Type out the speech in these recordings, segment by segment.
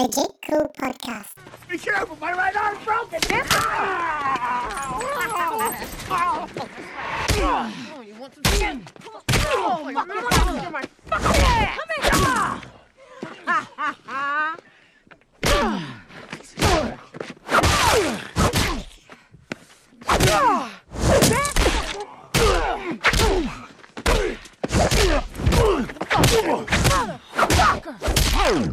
Legit Cool Podcast. Be careful, my right arm's broken. Oh, you want some skin? Oh, my God. You're my fucking ass. Come here. That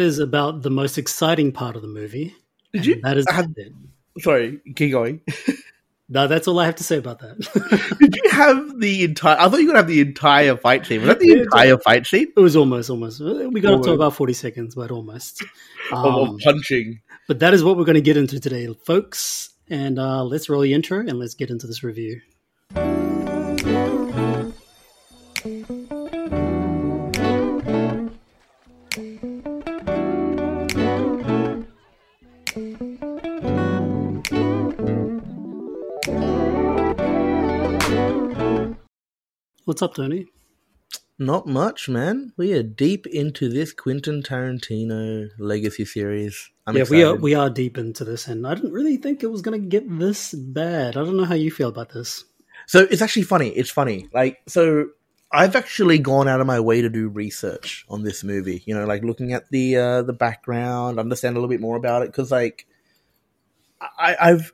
is about the most exciting part of the movie. Did you? That is have- Sorry, keep going. No, that's all I have to say about that. Did you have the entire? I thought you were gonna have the entire fight scene. Was that the entire fight scene it was almost, almost. We got up to Almost. about 40 seconds, but almost. of Um, punching? but that is what we're going to get into today, folks. And uh, let's roll the intro and let's get into this review. What's up, Tony? Not much, man. We are deep into this Quentin Tarantino legacy series. I'm yeah, excited. we are we are deep into this, and I didn't really think it was going to get this bad. I don't know how you feel about this. So it's actually funny. It's funny. Like, so I've actually gone out of my way to do research on this movie. You know, like looking at the uh, the background, understand a little bit more about it. Because, like, I, I've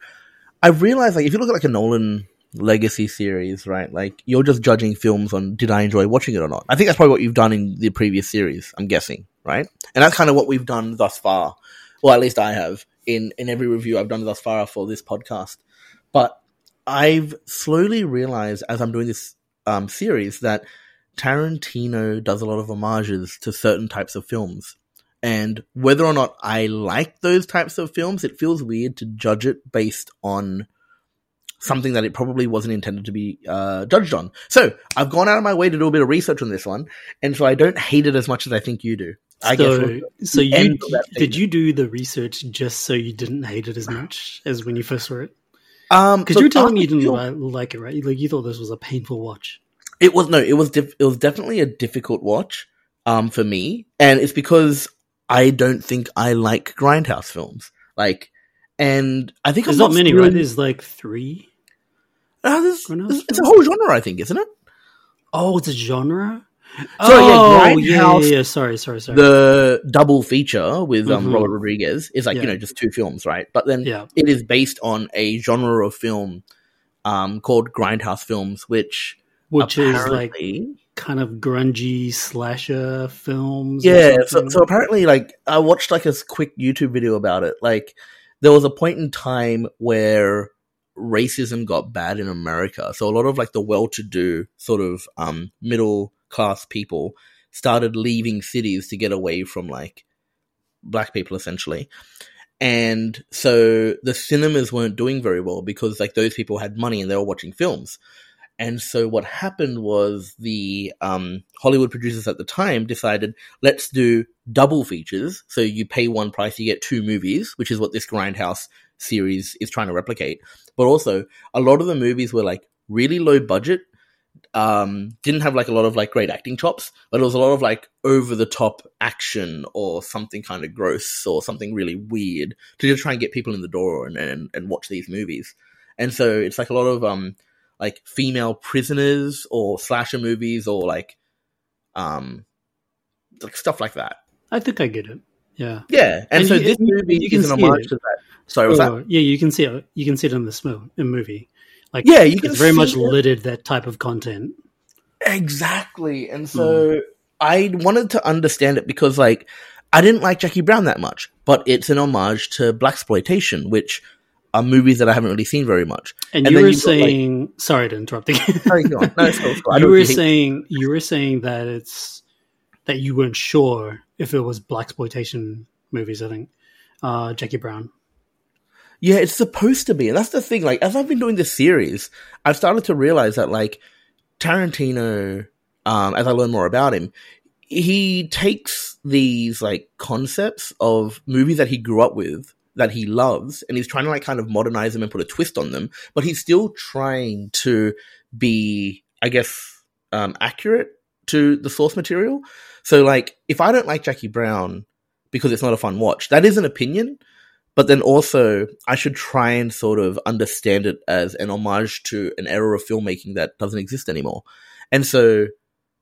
I've realized, like, if you look at like a Nolan legacy series, right? Like, you're just judging films on did I enjoy watching it or not. I think that's probably what you've done in the previous series. I'm guessing, right? And that's kind of what we've done thus far. Well, at least I have in in every review I've done thus far for this podcast. But I've slowly realized as I'm doing this um, series that Tarantino does a lot of homages to certain types of films. And whether or not I like those types of films, it feels weird to judge it based on something that it probably wasn't intended to be uh, judged on. So I've gone out of my way to do a bit of research on this one, and so I don't hate it as much as I think you do. I so, guess so you end of that did you do the research just so you didn't hate it as much as when you first saw it? um, Because you were telling me you didn't feel- like it, right? Like you thought this was a painful watch. It was no, it was diff- it was definitely a difficult watch um for me, and it's because I don't think I like grindhouse films. Like, and I think There's I'm not many, steering- right? There's like three. Uh, Grindhouse there's- it's a whole genre, I think, isn't it? Oh, it's a genre. Yeah, oh, yeah, Grindhouse- yeah, yeah. Sorry, sorry, sorry. The double feature with um, Mhm. Robert Rodriguez is like Yeah. you know just two films, right? But then yeah, it is based on a genre of film um called grindhouse films, which which is like kind of grungy slasher films. Yeah, so, so apparently, like, I watched like a quick YouTube video about it. Like, there was a point in time where racism got bad in America. So a lot of like the well-to-do sort of um middle class people started leaving cities to get away from like black people essentially. And so the cinemas weren't doing very well because like those people had money and they were watching films. And so what happened was the um, Hollywood producers at the time decided, let's do double features. So you pay one price, you get two movies, which is what this Grindhouse series is trying to replicate. But also, a lot of the movies were like really low budget, um, didn't have like a lot of like great acting chops, but it was a lot of like over the top action or something kind of gross or something really weird to just try and get people in the door and, and, and watch these movies. And so it's like a lot of um like female prisoners or slasher movies or like um like stuff like that. I think I get it. Yeah. Yeah, and, And so you- this movie you can is an homage to that. Sorry, was oh, that? Oh, yeah, you can see it. You can see it in this movie. Like, Yeah, you can it's very much it. littered that type of content. Exactly. And so hmm. I wanted to understand it because like I didn't like Jackie Brown that much, but it's an homage to black exploitation, which are movies that I haven't really seen very much. And, And you were you've got, like- saying, sorry to interrupt again. Sorry. No, it's cool, it's cool. I you were saying you were saying that it's that you weren't sure if it was black exploitation movies. I think uh, Jackie Brown. Yeah, it's supposed to be. And that's the thing. Like, as I've been doing this series, I've started to realize that, like, Tarantino, um, as I learn more about him, he takes these like concepts of movies that he grew up with that he loves and he's trying to like kind of modernize them and put a twist on them but he's still trying to be i guess um, accurate to the source material so like if i don't like jackie brown because it's not a fun watch that is an opinion but then also i should try and sort of understand it as an homage to an era of filmmaking that doesn't exist anymore and so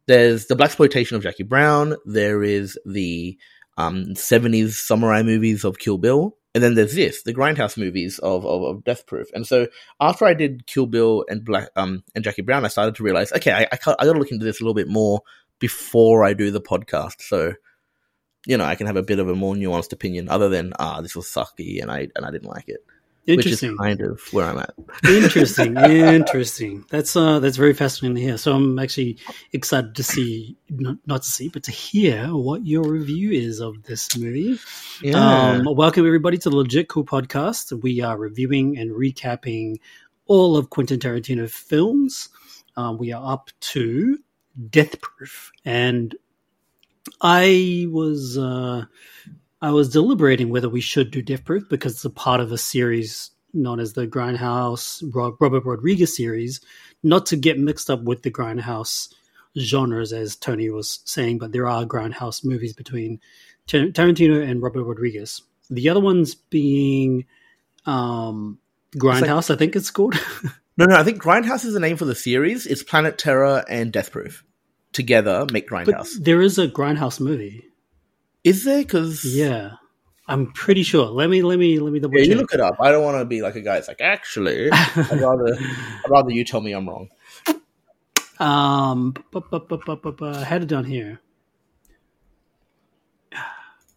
there's the black exploitation of Jackie Brown. There is the um, 70s samurai movies of Kill Bill. And then there's this, the Grindhouse movies of, of, of Death Proof. And so after I did Kill Bill and Black um, and Jackie Brown, I started to realize, okay, I, I, I got to look into this a little bit more before I do the podcast. So, you know, I can have a bit of a more nuanced opinion other than, ah, this was sucky and I, and I didn't like it. Which is Interesting. kind of where I'm at. interesting interesting. That's uh that's very fascinating to hear. So i'm actually excited to see not, not to see but to hear what your review is of this movie. Um welcome everybody to the legit cool podcast. We are reviewing and recapping all of quentin tarantino films. Um, we are up to death proof. And i was uh I was deliberating whether we should do Death Proof because it's a part of a series known as the Grindhouse Robert Rodriguez series, not to get mixed up with the Grindhouse genres, as Tony was saying, but there are Grindhouse movies between Tar- Tarantino and Robert Rodriguez. The other ones being um, Grindhouse, I think it's called. No, no, I think Grindhouse is the name for the series. It's Planet Terror and Death Proof. Together make but Grindhouse. there is a Grindhouse movie. Is there? Because Yeah. I'm pretty sure. Let me let me let me double Yeah, you look it up. I don't want to be like a guy. It's like actually, I'd rather, I'd rather you tell me I'm wrong. Um, bu- bu- bu- bu- bu- bu- I had it down here.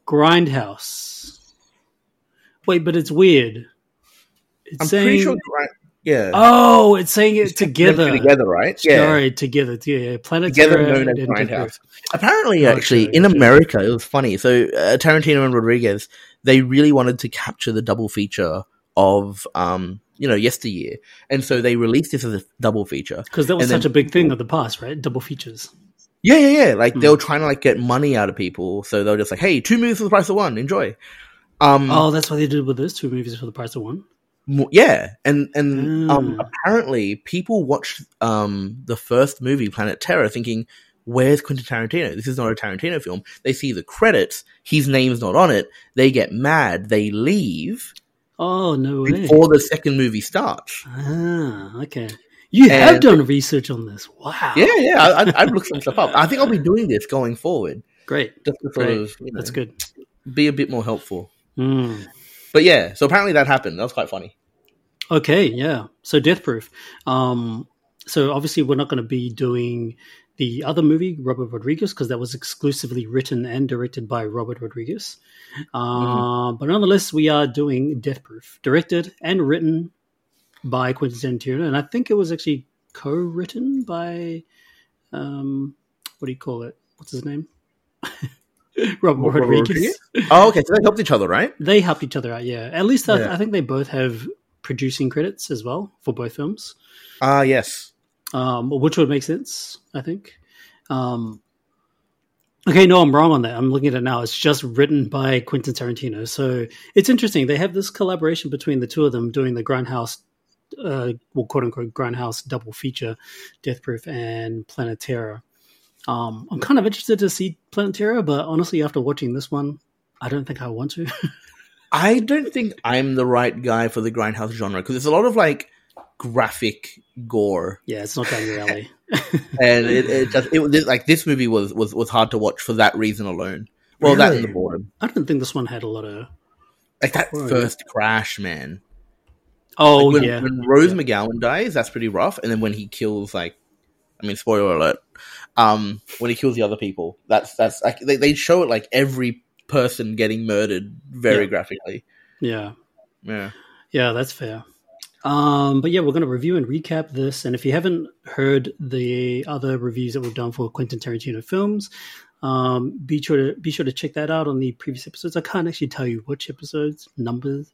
Grindhouse. Wait, but it's weird. It's I'm saying, pretty sure. Grind, yeah, Oh, it's saying it It's together. together, right? Yeah, Sorry, together. Yeah, yeah. Planet together Terror known as Grindhouse. Apparently, actually, in. America, it was funny. So uh, Tarantino and Rodriguez, they really wanted to capture the double feature of, um, you know, yesteryear, and so they released this as a double feature. Because that was such then- a big thing of the past, right? Double features. Yeah, yeah, yeah. Like they Hmm. were trying to like get money out of people, so they were just like, "Hey, two movies for the price of one. Enjoy." Um, Oh, that's what they did with those two movies for the price of one. Yeah and and um Mm. apparently people watched um the first movie planet terror thinking where's quentin tarantino this is not a tarantino film they see the credits his name's not on it they get mad they leave Oh no way! before the second movie starts Ah, okay. You have And- done research on this. Wow. yeah yeah I, I'd, I'd some stuff up i think i'll be doing this going forward Great. just to sort Great. of you know, That's good. be a bit more helpful Mm. But yeah so apparently that happened that was quite funny Okay, yeah. So Death Proof. Um, so obviously we're not going to be doing the other movie, Robert Rodriguez, because that was exclusively written and directed by Robert Rodriguez. Uh, But nonetheless, we are doing Death Proof, directed and written by Quentin Tarantino, and I think it was actually co-written by, um, what do you call it? What's his name? Robert Robert Rodriguez. Rodriguez? oh okay so they helped each other right They helped each other out, yeah. At least I, Yeah. I think they both have producing credits as well for both films, ah yes um, which would make sense, I think. Um, okay, no, I'm wrong on that. I'm looking at it now. It's just written by Quentin Tarantino. So it's interesting. They have this collaboration between the two of them doing the Grindhouse, uh, well, quote unquote, Grindhouse double feature, Death Proof and Planet Terror. Um, I'm kind of interested to see Planet Terror, but honestly, after watching this one, I don't think I want to. I don't think I'm the right guy for the grindhouse genre because there's a lot of like graphic gore, yeah, it's not down your alley. and it, it just it was like this movie was, was was hard to watch for that reason alone. Well, that and the Really? boredom, I don't think this one had a lot of. like that first crash, man. Oh Like, when, yeah, when Rose McGowan dies, that's pretty rough, and then when he kills like, I mean, spoiler alert, um, when he kills the other people, that's that's like they, they show it like every person getting murdered very Yeah. graphically. yeah, Yeah. yeah. That's fair. Um, but yeah, we're going to review and recap this. And if you haven't heard the other reviews that we've done for Quentin Tarantino films, um, be sure to be sure to check that out on the previous episodes. I can't actually tell you which episodes numbers,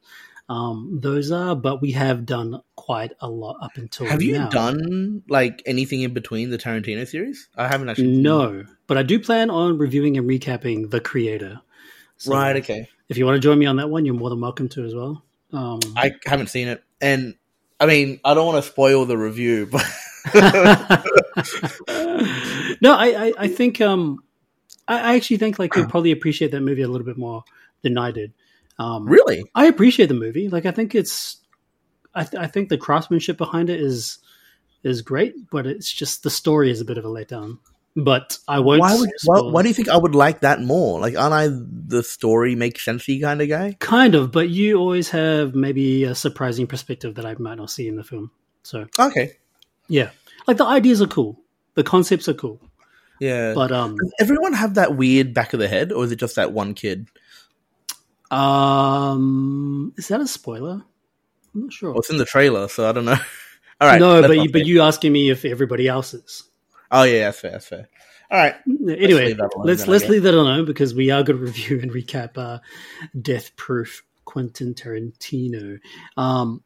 um, those are. But we have done quite a lot up until Have you now. done like anything in between the Tarantino series? I haven't actually. No, but I do plan on reviewing and recapping The Creator. So Right. Okay. If you want to join me on that one, you're more than welcome to as well. Um, I haven't seen it, and I mean, I don't want to spoil the review, but no, I, I, I think um, I, I actually think like you'll probably appreciate that movie a little bit more than I did. Um, really, I appreciate the movie. Like I think it's, I, th- I think the craftsmanship behind it is is great, but it's just the story is a bit of a letdown. But I won't. why would why, why do you think I would like that more? Like, aren't I the story makes sensey kind of guy? Kind of, but you always have maybe a surprising perspective that I might not see in the film. So Okay, yeah, like the ideas are cool, the concepts are cool, yeah. but um, Does everyone have that weird back of the head, or is it just that one kid? Um, is that a spoiler? I'm not sure. Well, it's in the trailer, so I don't know. All right, no, but you, but you asking me if everybody else is. Oh yeah, that's fair. That's fair. All right. Anyway, leave that alone let's let's leave that alone because we are going to review and recap uh, Death Proof Quentin Tarantino. Um,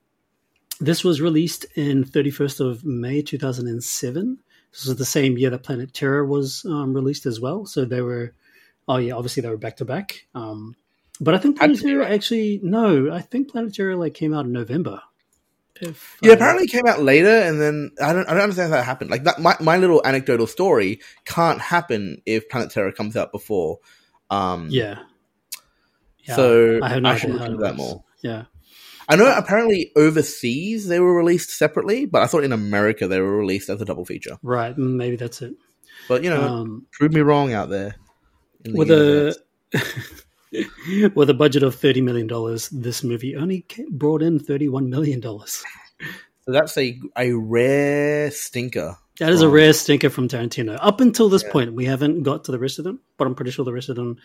this was released in 31st of May 2007. This was the same year that Planet Terror was um, released as well. So they were, oh yeah, obviously they were back to back. Um, but I think Had Planet Terror right? actually no, I think Planet Terror like came out in November. If, Yeah, uh, apparently it came out later, and then I don't, I don't understand how that happened. Like that, my, my little anecdotal story can't happen if Planet Terror comes out before. Um, yeah. Yeah, So, I have no I idea should look into that works. more. Yeah. I know apparently overseas they were released separately, but I thought in America they were released as a double feature. Right, maybe that's it. But you know, Um, prove me wrong out there. in the with universe. a with a budget of thirty million dollars, this movie only brought in thirty one million dollars. so that's a a rare stinker. That is a rare stinker from Tarantino. Up until this point, we haven't got to the rest of them, but I'm pretty sure the rest of them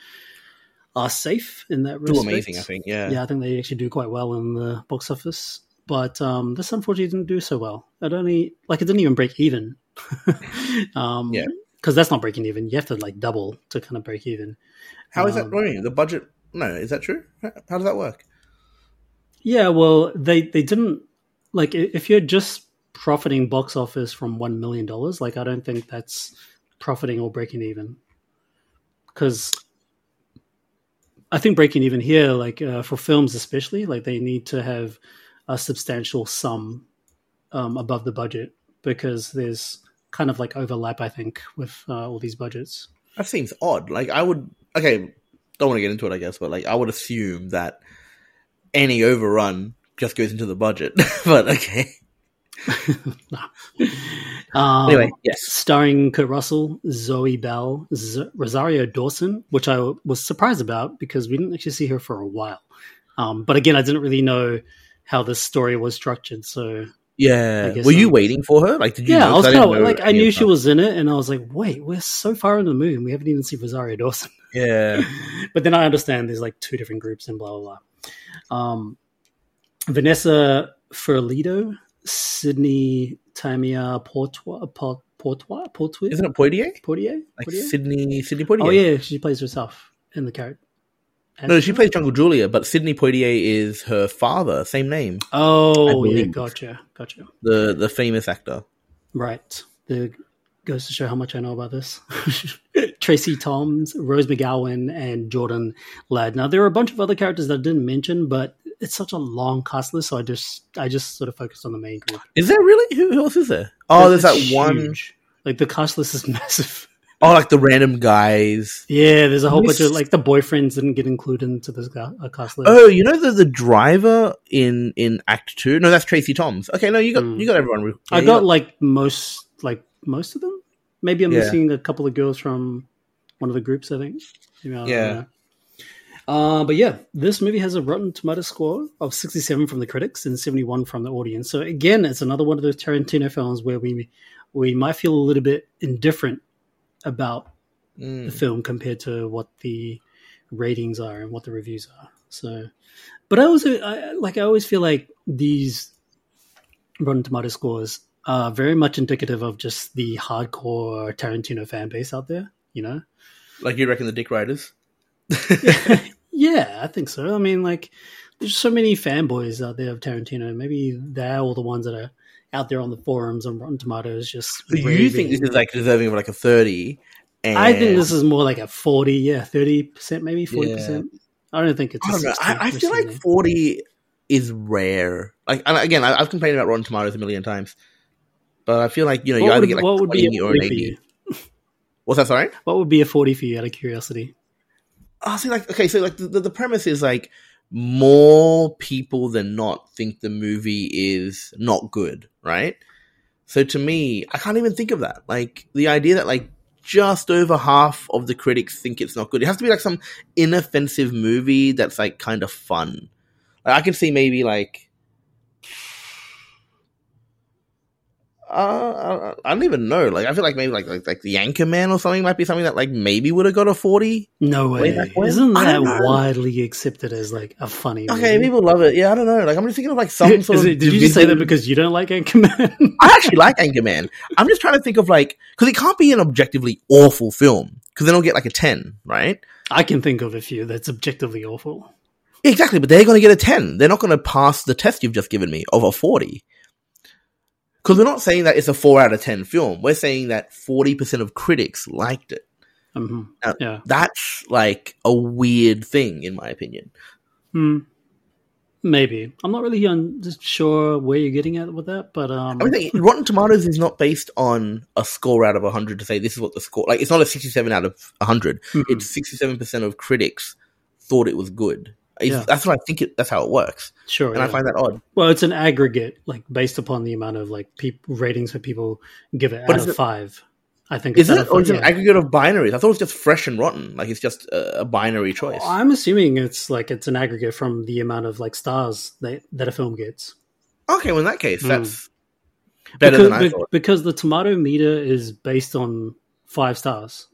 are safe in that respect. amazing, I think. Yeah. Yeah, I think they actually do quite well in the box office. But um, this unfortunately didn't do so well. It only like it didn't even break even. um, Yeah. because that's not breaking even. You have to like double to kind of break even. How is that? Um, do mean? The budget? No, is that true? How how does that work? Yeah, well, they they didn't like if you're just profiting box office from one million dollars. Like, I don't think that's profiting or breaking even. Because I think breaking even here, like uh, for films especially, like they need to have a substantial sum um, above the budget because there's kind of like overlap. I think with uh, all these budgets. That seems odd. Like I would. Okay, don't want to get into it, I guess, but like I would assume that any overrun just goes into the budget. but okay. Um, Anyway, yes. starring Kurt Russell, Zoe Bell, Z- Rosario Dawson, which I was surprised about because we didn't actually see her for a while. Um, but again, I didn't really know how this story was structured. So Yeah. Were you I'm- waiting for her? Like, did you? yeah? I was kind of like I knew she was in it, and I was like, wait, we're so far into the movie, and we haven't even seen Rosario Dawson. Yeah. but then I understand there's like two different groups and blah blah blah. Um, Vanessa Ferlito, Sydney Tamia Portois, Port- Portois, Portois, Isn't it Poitier? Portier, Like Portier? Sydney, Sydney Poitier. Oh yeah, she plays herself in the character. No, she plays Jungle Julia, but Sydney Poitier is her father. Same name. Oh yeah, gotcha, gotcha. The the famous actor. Right. The goes to show how much I know about this. Tracie Thoms, Rose McGowan, and Jordan Ladd. Now there are a bunch of other characters that I didn't mention, but it's such a long cast list, so I just I just sort of focused on the main group. Is there really? Who, who else is there? Oh, there's that It's one. Like the cast list is massive. oh like the random guys. Yeah, there's a whole bunch of like the boyfriends didn't get included into this uh, cast list. Oh, you know the the driver in in Act Two? No, that's Tracie Thoms. Okay, no, you got Mm. you got everyone. Yeah, I you got like most like most of them. Maybe I'm Yeah. missing a couple of girls from one of the groups. I think. Yeah. Uh, but yeah, this movie has a Rotten Tomato score of 67 from the critics and 71 from the audience. So again, it's another one of those Tarantino films where we we might feel a little bit indifferent about Mm. the film compared to what the ratings are and what the reviews are. So, but I also I, like I always feel like these Rotten Tomato scores are very much indicative of just the hardcore Tarantino fan base out there. You know, like you reckon the Dick Riders? yeah, I think so. I mean, like there's so many fanboys out there of Tarantino. Maybe they're all the ones that are out there on the forums on Rotten Tomatoes. Just So you think this is like deserving of like a thirty? And I think this is more like a forty, yeah, thirty percent, maybe forty percent. I don't think it's. I don't know. I, I feel like forty is rare. Like, and again, I, I've complained about Rotten Tomatoes a million times, but I feel like you know you What either would, get like what would be a or an 40 eighty. What's that? Sorry. What would be a forty for you? Out of curiosity. I see, like, okay, so like the, the, the premise is like more people than not think the movie is not good, right? So to me, I can't even think of that. Like the idea that like just over half of the critics think it's not good. It has to be like some inoffensive movie that's like kind of fun. Like, I can see maybe like. Uh, I, I don't even know. Like, I feel like maybe like like like the Anchorman or something might be something that like maybe would have got a forty. No way. when? Isn't that widely accepted as like a funny? Okay, movie? people love it. Yeah, I don't know. Like, I'm just thinking of like some sort of. it- did you just say that because you don't like Anchorman? I actually like Anchorman. I'm just trying to think of like because it can't be an objectively awful film because then it'll get like a ten, right? I can think of a few that's objectively awful. Exactly, but they're going to get a ten. They're not going to pass the test you've just given me of a forty. Because we're not saying that it's a four out of ten film. We're saying that forty percent of critics liked it. hmm Now, Yeah. That's like a weird thing, in my opinion. Hmm. Maybe I'm not really un- just sure where you're getting at with that, but um, I mean, Rotten Tomatoes is not based on a score out of 100 to say this is what the score. Like, it's not a 67 out of 100. Mhm. It's 67% of critics thought it was good. Yeah. That's what I think. It, that's how it works, sure. and I find that odd. well, it's an aggregate, like based upon the amount of like peop ratings that people give it But out of it- five. I think Is it's it, or is it five, an aggregate of binaries? I thought it was just fresh and rotten. Like it's just a, a binary choice. I'm assuming it's like it's an aggregate from the amount of like stars that that a film gets. Okay, well in that case, Hmm. that's better because, than I be- thought. because the tomato meter is based on five stars.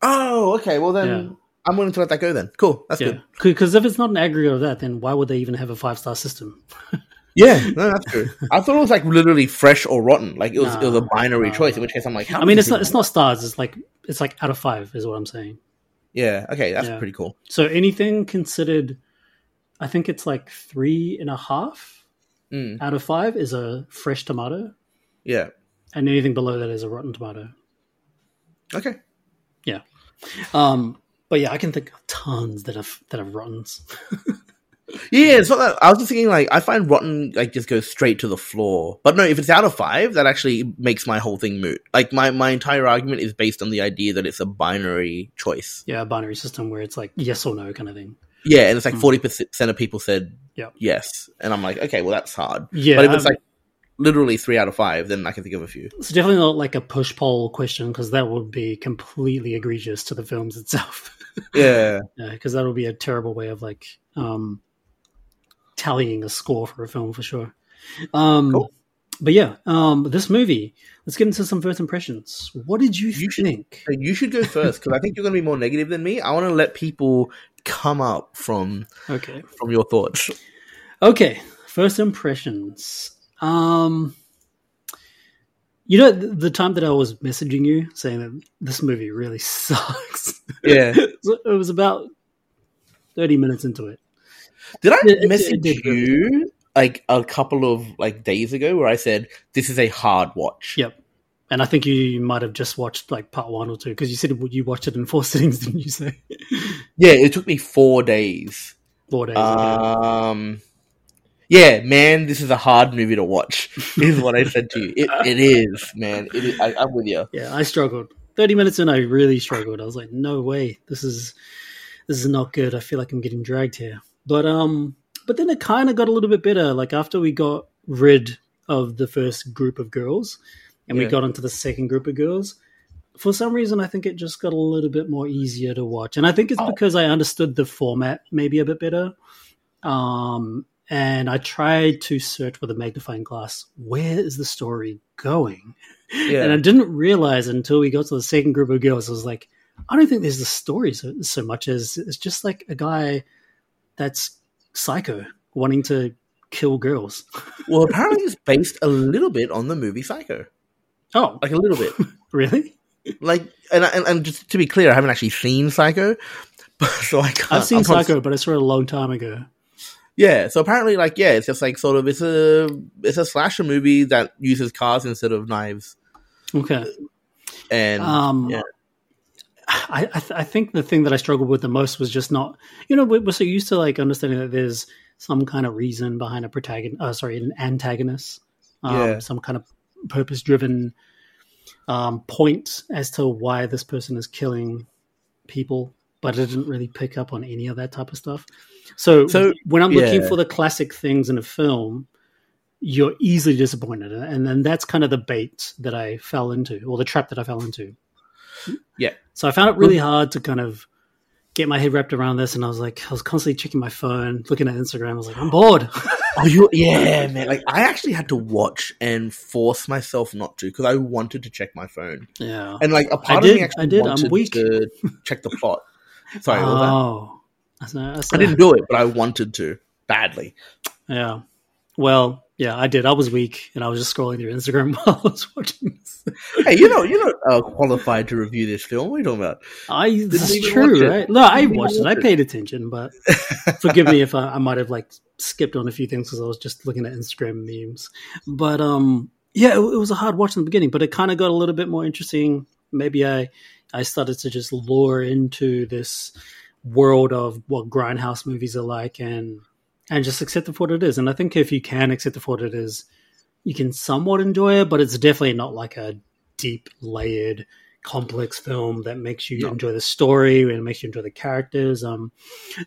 Oh, okay. Well then, Yeah. I'm willing to let that go. Then cool. That's Yeah, good. because if it's not an aggregate of that, then why would they even have a five star system? Yeah, no, that's true. I thought it was like literally fresh or rotten. Like it was, it was a binary no. choice. In which case, I'm like, how I mean, it's not it's not stars. It's like it's like out of five is what I'm saying. Yeah. Okay, that's Yeah. pretty cool. So anything considered, I think it's like three and a half Mm, out of five is a fresh tomato, yeah. and anything below that is a rotten tomato. Okay. Yeah. Um, but yeah, I can think of tons that have that have rottens. Yeah, it's not that. I was just thinking, like, I find rotten like just goes straight to the floor. But no, if it's out of five, that actually makes my whole thing moot. Like, my my entire argument is based on the idea that it's a binary choice. Yeah, a binary system where it's like yes or no kind of thing. Yeah, and it's like Mm. forty percent of people said Yep. yes, and I'm like, okay, well, that's hard. Yeah, but if it's um, like literally three out of five, then I can think of a few. It's definitely not like a push poll question because that would be completely egregious to the films itself. Yeah, Yeah, because that would be a terrible way of like um, tallying a score for a film for sure. Um, Cool. But yeah, um, this movie. Let's get into some first impressions. What did you, You think? So you should go first because I think you're going to be more negative than me. I want to let people come up from Okay. from your thoughts. Okay. First impressions. Um, you know, the, time that I was messaging you saying that this movie really sucks. Yeah. It was about thirty minutes into it. Did I It- it- message it did you like a couple of like days ago where I said this is a hard watch? Yep. And I think you might have just watched like part one or two because you said you watched it in four sittings, didn't you say? Yeah, it took me four days. Four days. Um, yeah, man, this is a hard movie to watch. is what I said to you. It, it is, man. It is, I, I'm with you. Yeah, I struggled. Thirty minutes in, I really struggled. I was like, "No way, this is this is not good." I feel like I'm getting dragged here. But um, but then it kind of got a little bit better. Like after we got rid of the first group of girls, and we got into the second group of girls. For some reason, I think it just got a little bit more easier to watch, and I think it's Oh. because I understood the format maybe a bit better. Um, and I tried to search with a magnifying glass. Where is the story going? Yeah. And I didn't realize until we got to the second group of girls. I was like, I don't think there's the story so, so much as it's just like a guy that's psycho wanting to kill girls. Well, apparently it's based a little bit on the movie Psycho. Oh, Like a little bit. really? like, and, and, and just to be clear, I haven't actually seen Psycho, so I can't. I've seen Psycho, but I saw it a long time ago. Yeah, so apparently, like, yeah, it's just like sort of it's a it's a slasher movie that uses cars instead of knives, Okay. and Um, yeah. I I, th- I think the thing that I struggled with the most was just not you know we're, we're so used to like understanding that there's some kind of reason behind a protagonist. Uh, sorry, an antagonist. Um, Yeah. Some kind of purpose driven um, point as to why this person is killing people, but I didn't really pick up on any of that type of stuff. So, So, when I'm looking yeah. for the classic things in a film, you're easily disappointed, and then that's kind of the bait that I fell into, or the trap that I fell into. Yeah. So I found it really hard to kind of get my head wrapped around this, and I was like, I was constantly checking my phone, looking at Instagram. I was like, I'm bored. Oh, you yeah, man. Like I actually had to watch and force myself not to because I wanted to check my phone, yeah. and like a part did, of me I actually did, I'm wanted weak. to check the plot. Sorry, what was that? oh, That's that's I didn't do it, but I wanted to badly. Yeah. Well, yeah, I did. I was weak, and I was just scrolling through Instagram while I was watching this. Hey, you know, you're not uh, qualified to review this film. What are you talking about? I this is even true, it. right? No, I Didn't watched it. I paid attention, but forgive me if I, I might have like skipped on a few things because I was just looking at Instagram memes. But um, yeah, it, it was a hard watch in the beginning, but it kind of got a little bit more interesting. Maybe I I started to just lure into this world of what grindhouse movies are like, and and just accept it for what it is. And I think if you can accept it for what it is, you can somewhat enjoy it, but it's definitely not like a deep layered complex film that makes you No. enjoy the story and makes you enjoy the characters um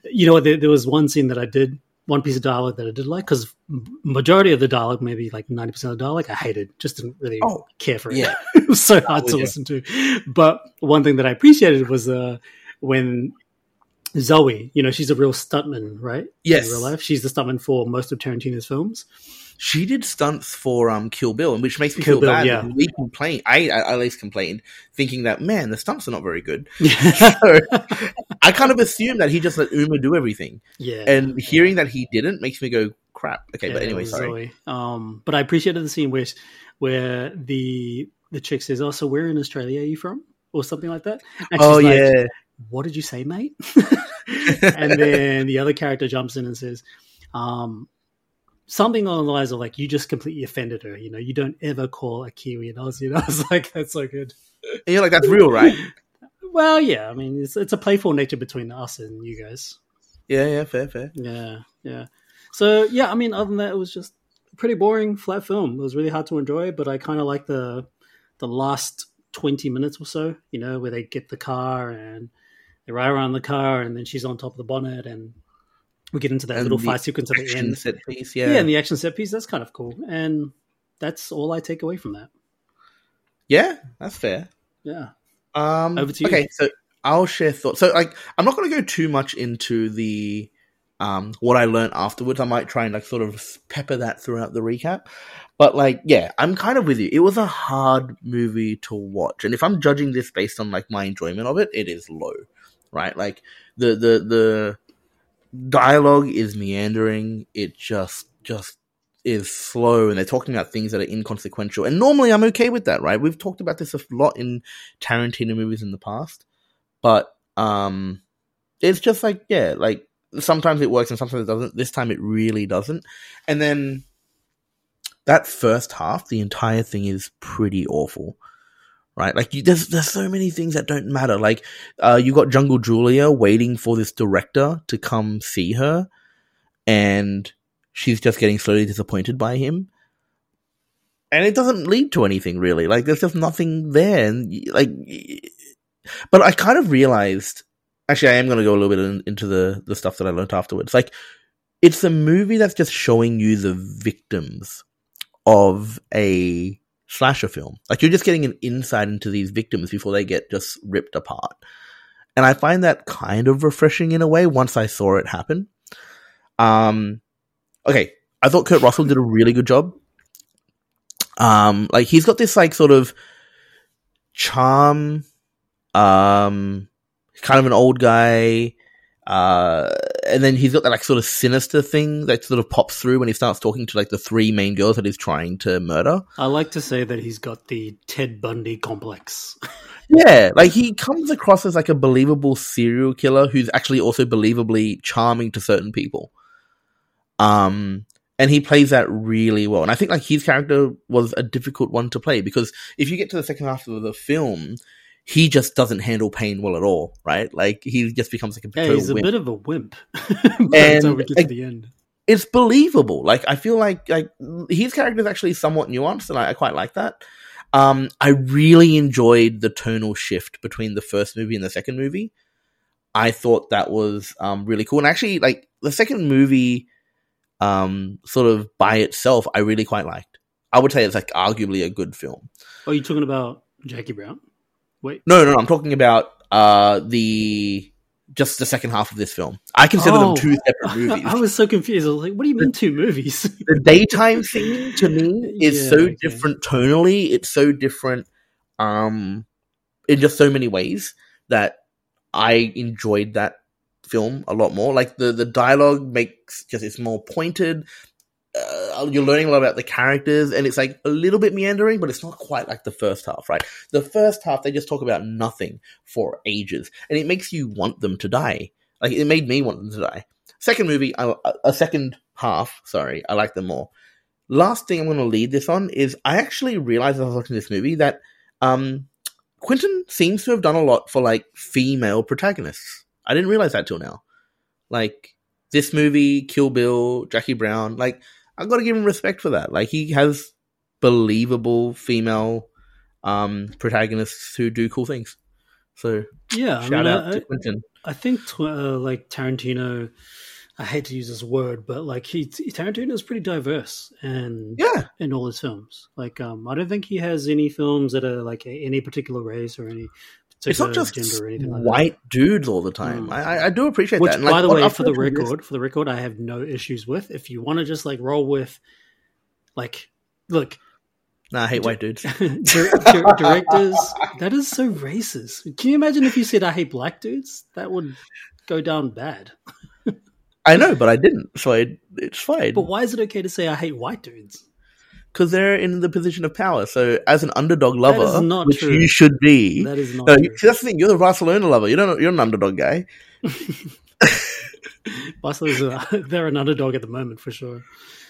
you know there, there was one scene that i did one piece of dialogue that i did like because majority of the dialogue maybe like 90% of the dialogue i hated just didn't really Oh, care for it yeah. it was so hard with to you. listen to but one thing that i appreciated was uh when zoe you know she's a real stuntman right Yes. in real life she's the stuntman for most of tarantino's films She did stunts for um Kill Bill, and which makes me Kill feel Bill, bad. yeah. We complained. I, I at least complained, thinking that man, the stunts are not very good. So I kind of assumed that he just let Uma do everything, yeah and hearing that he didn't makes me go crap. Okay, Yeah, but anyway, sorry. Zoe. Um, but I appreciated the scene where where the the chick says, "Oh, so where in Australia are you from?" or something like that. And Oh like, yeah, what did you say, mate? and then the other character jumps in and says, um, something along the lines of like, "You just completely offended her." You know, you don't ever call a Kiwi an Aussie. And I was like, "That's so good." and you're like that's real, right? Well, yeah. I mean, it's it's a playful nature between us and you guys. Yeah, yeah, fair, fair. Yeah, yeah. So yeah, I mean, other than that, it was just a pretty boring, flat film. It was really hard to enjoy, but I kind of like the the last twenty minutes or so. You know, where they get the car and they ride around the car, and then she's on top of the bonnet, and we get into that And little fight sequence at the end. set piece, Yeah. yeah, and the action set piece that's kind of cool, and that's all I take away from that. yeah, that's fair. Yeah, Um, Over to you. Okay, so I'll share thoughts. So, like, I'm not going to go too much into the um what I learned afterwards. I might try and like sort of pepper that throughout the recap. But like, yeah, I'm kind of with you. It was a hard movie to watch, and if I'm judging this based on like my enjoyment of it, it is low, right? Like the the the dialogue is meandering. It just just is slow and they're talking about things that are inconsequential. And normally I'm okay with that, right? We've talked about this a lot in Tarantino movies in the past. But um it's just like yeah, like sometimes it works and sometimes it doesn't. This time it really doesn't. And then that first half, the entire thing is pretty awful. Right? Like you, there's there's so many things that don't matter. Like uh you got Jungle Julia waiting for this director to come see her and she's just getting slowly disappointed by him. And it doesn't lead to anything really. Like there's just nothing there, and like, but I kind of realized. Actually, I am going to go a little bit in, into the the stuff that I learned afterwards. Like, it's a movie that's just showing you the victims of a slasher film. Like you're just getting an insight into these victims before they get just ripped apart. And I find that kind of refreshing in a way once I saw it happen. Um, okay, I thought Kurt Russell did a really good job. Um, like he's got this like sort of charm, um, kind of an old guy, uh, and then he's got that like sort of sinister thing that sort of pops through when he starts talking to like the three main girls that he's trying to murder. I like to say that he's got the Ted Bundy complex. Yeah, like he comes across as like a believable serial killer who's actually also believably charming to certain people. Um, and he plays that really well. And I think like his character was a difficult one to play because if you get to the second half of the film, he just doesn't handle pain well at all, right? Like he just becomes like a Yeah, he's a wimp. bit of a wimp. And, we get to the end. it's believable. Like I feel like like his character is actually somewhat nuanced, and I, I quite like that. Um, I really enjoyed the tonal shift between the first movie and the second movie. I thought that was um, really cool, and actually, like the second movie, um, sort of by itself, I really quite liked. I would say it's like arguably a good film. Are you talking about Jackie Brown? Wait. No, no, no I'm talking about uh, the just the second half of this film. I consider Oh. them two separate movies. I was so confused. I was like, what do you mean two movies? the daytime scene to me is Yeah, so okay. different tonally. It's so different um in just so many ways that I enjoyed that film a lot more. Like the the dialogue makes just it's more pointed. Uh, you're learning a lot about the characters, and it's like a little bit meandering, but it's not quite like the first half, right? The first half they just talk about nothing for ages, and it makes you want them to die. Like it made me want them to die. Second movie, I, a second half, sorry, I like them more. Last thing I'm going to lead this on is I actually realized as I was watching this movie that um, Quentin seems to have done a lot for like female protagonists. I didn't realize that till now. Like this movie, Kill Bill, Jackie Brown, like I've got to give him respect for that. Like he has believable female um, protagonists who do cool things. So yeah, I shout mean, out I, to Quentin. I think tw- uh, like Tarantino. I hate to use this word, but like he Tarantino is pretty diverse and Yeah, in all his films. Like, um, I don't think he has any films that are like any particular race or any it's not just gender or anything like white dudes all the time. Mm. I, I- do appreciate that. Which, that. And, like, by the way, for the record, for the record, I have no issues with. If you want to just like roll with, like, look, Nah, I hate white dudes. dir- dir- directors. That is so racist. Can you imagine if you said I hate black dudes? That would go down bad. I know, but I didn't, so I, it's fine. But why is it okay to say I hate white dudes? Because they're in the position of power. So as an underdog lover, which true. you should be, That is not no, true. you- see, that's the thing. You're the Barcelona lover. You don't. You're an underdog guy. Barcelona's a, they're an underdog at the moment for sure.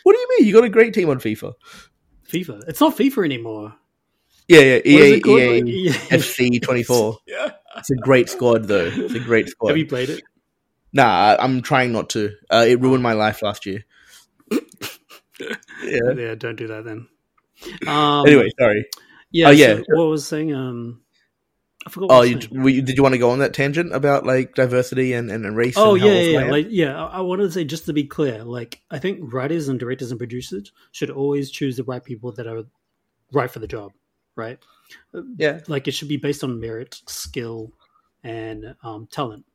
What do you mean? You got a great team on FIFA. FIFA. It's not FIFA anymore. Yeah, yeah. EA? EA. FC 24. Yeah. It's a great squad, though. It's a great squad. Have you played it? Nah, I'm trying not to. Uh, it ruined my life last year. Yeah. Yeah, don't do that then. Um, Anyway, sorry. yeah, Oh, yeah. so what was saying? Um, I forgot. What Oh, you, were you- did you want to go on that tangent about like diversity and, and, and race? Oh and yeah, yeah. like yeah. I, I wanted to say just to be clear, like I think writers and directors and producers should always choose the right people that are right for the job, right? yeah. Like it should be based on merit, skill, and um, talent.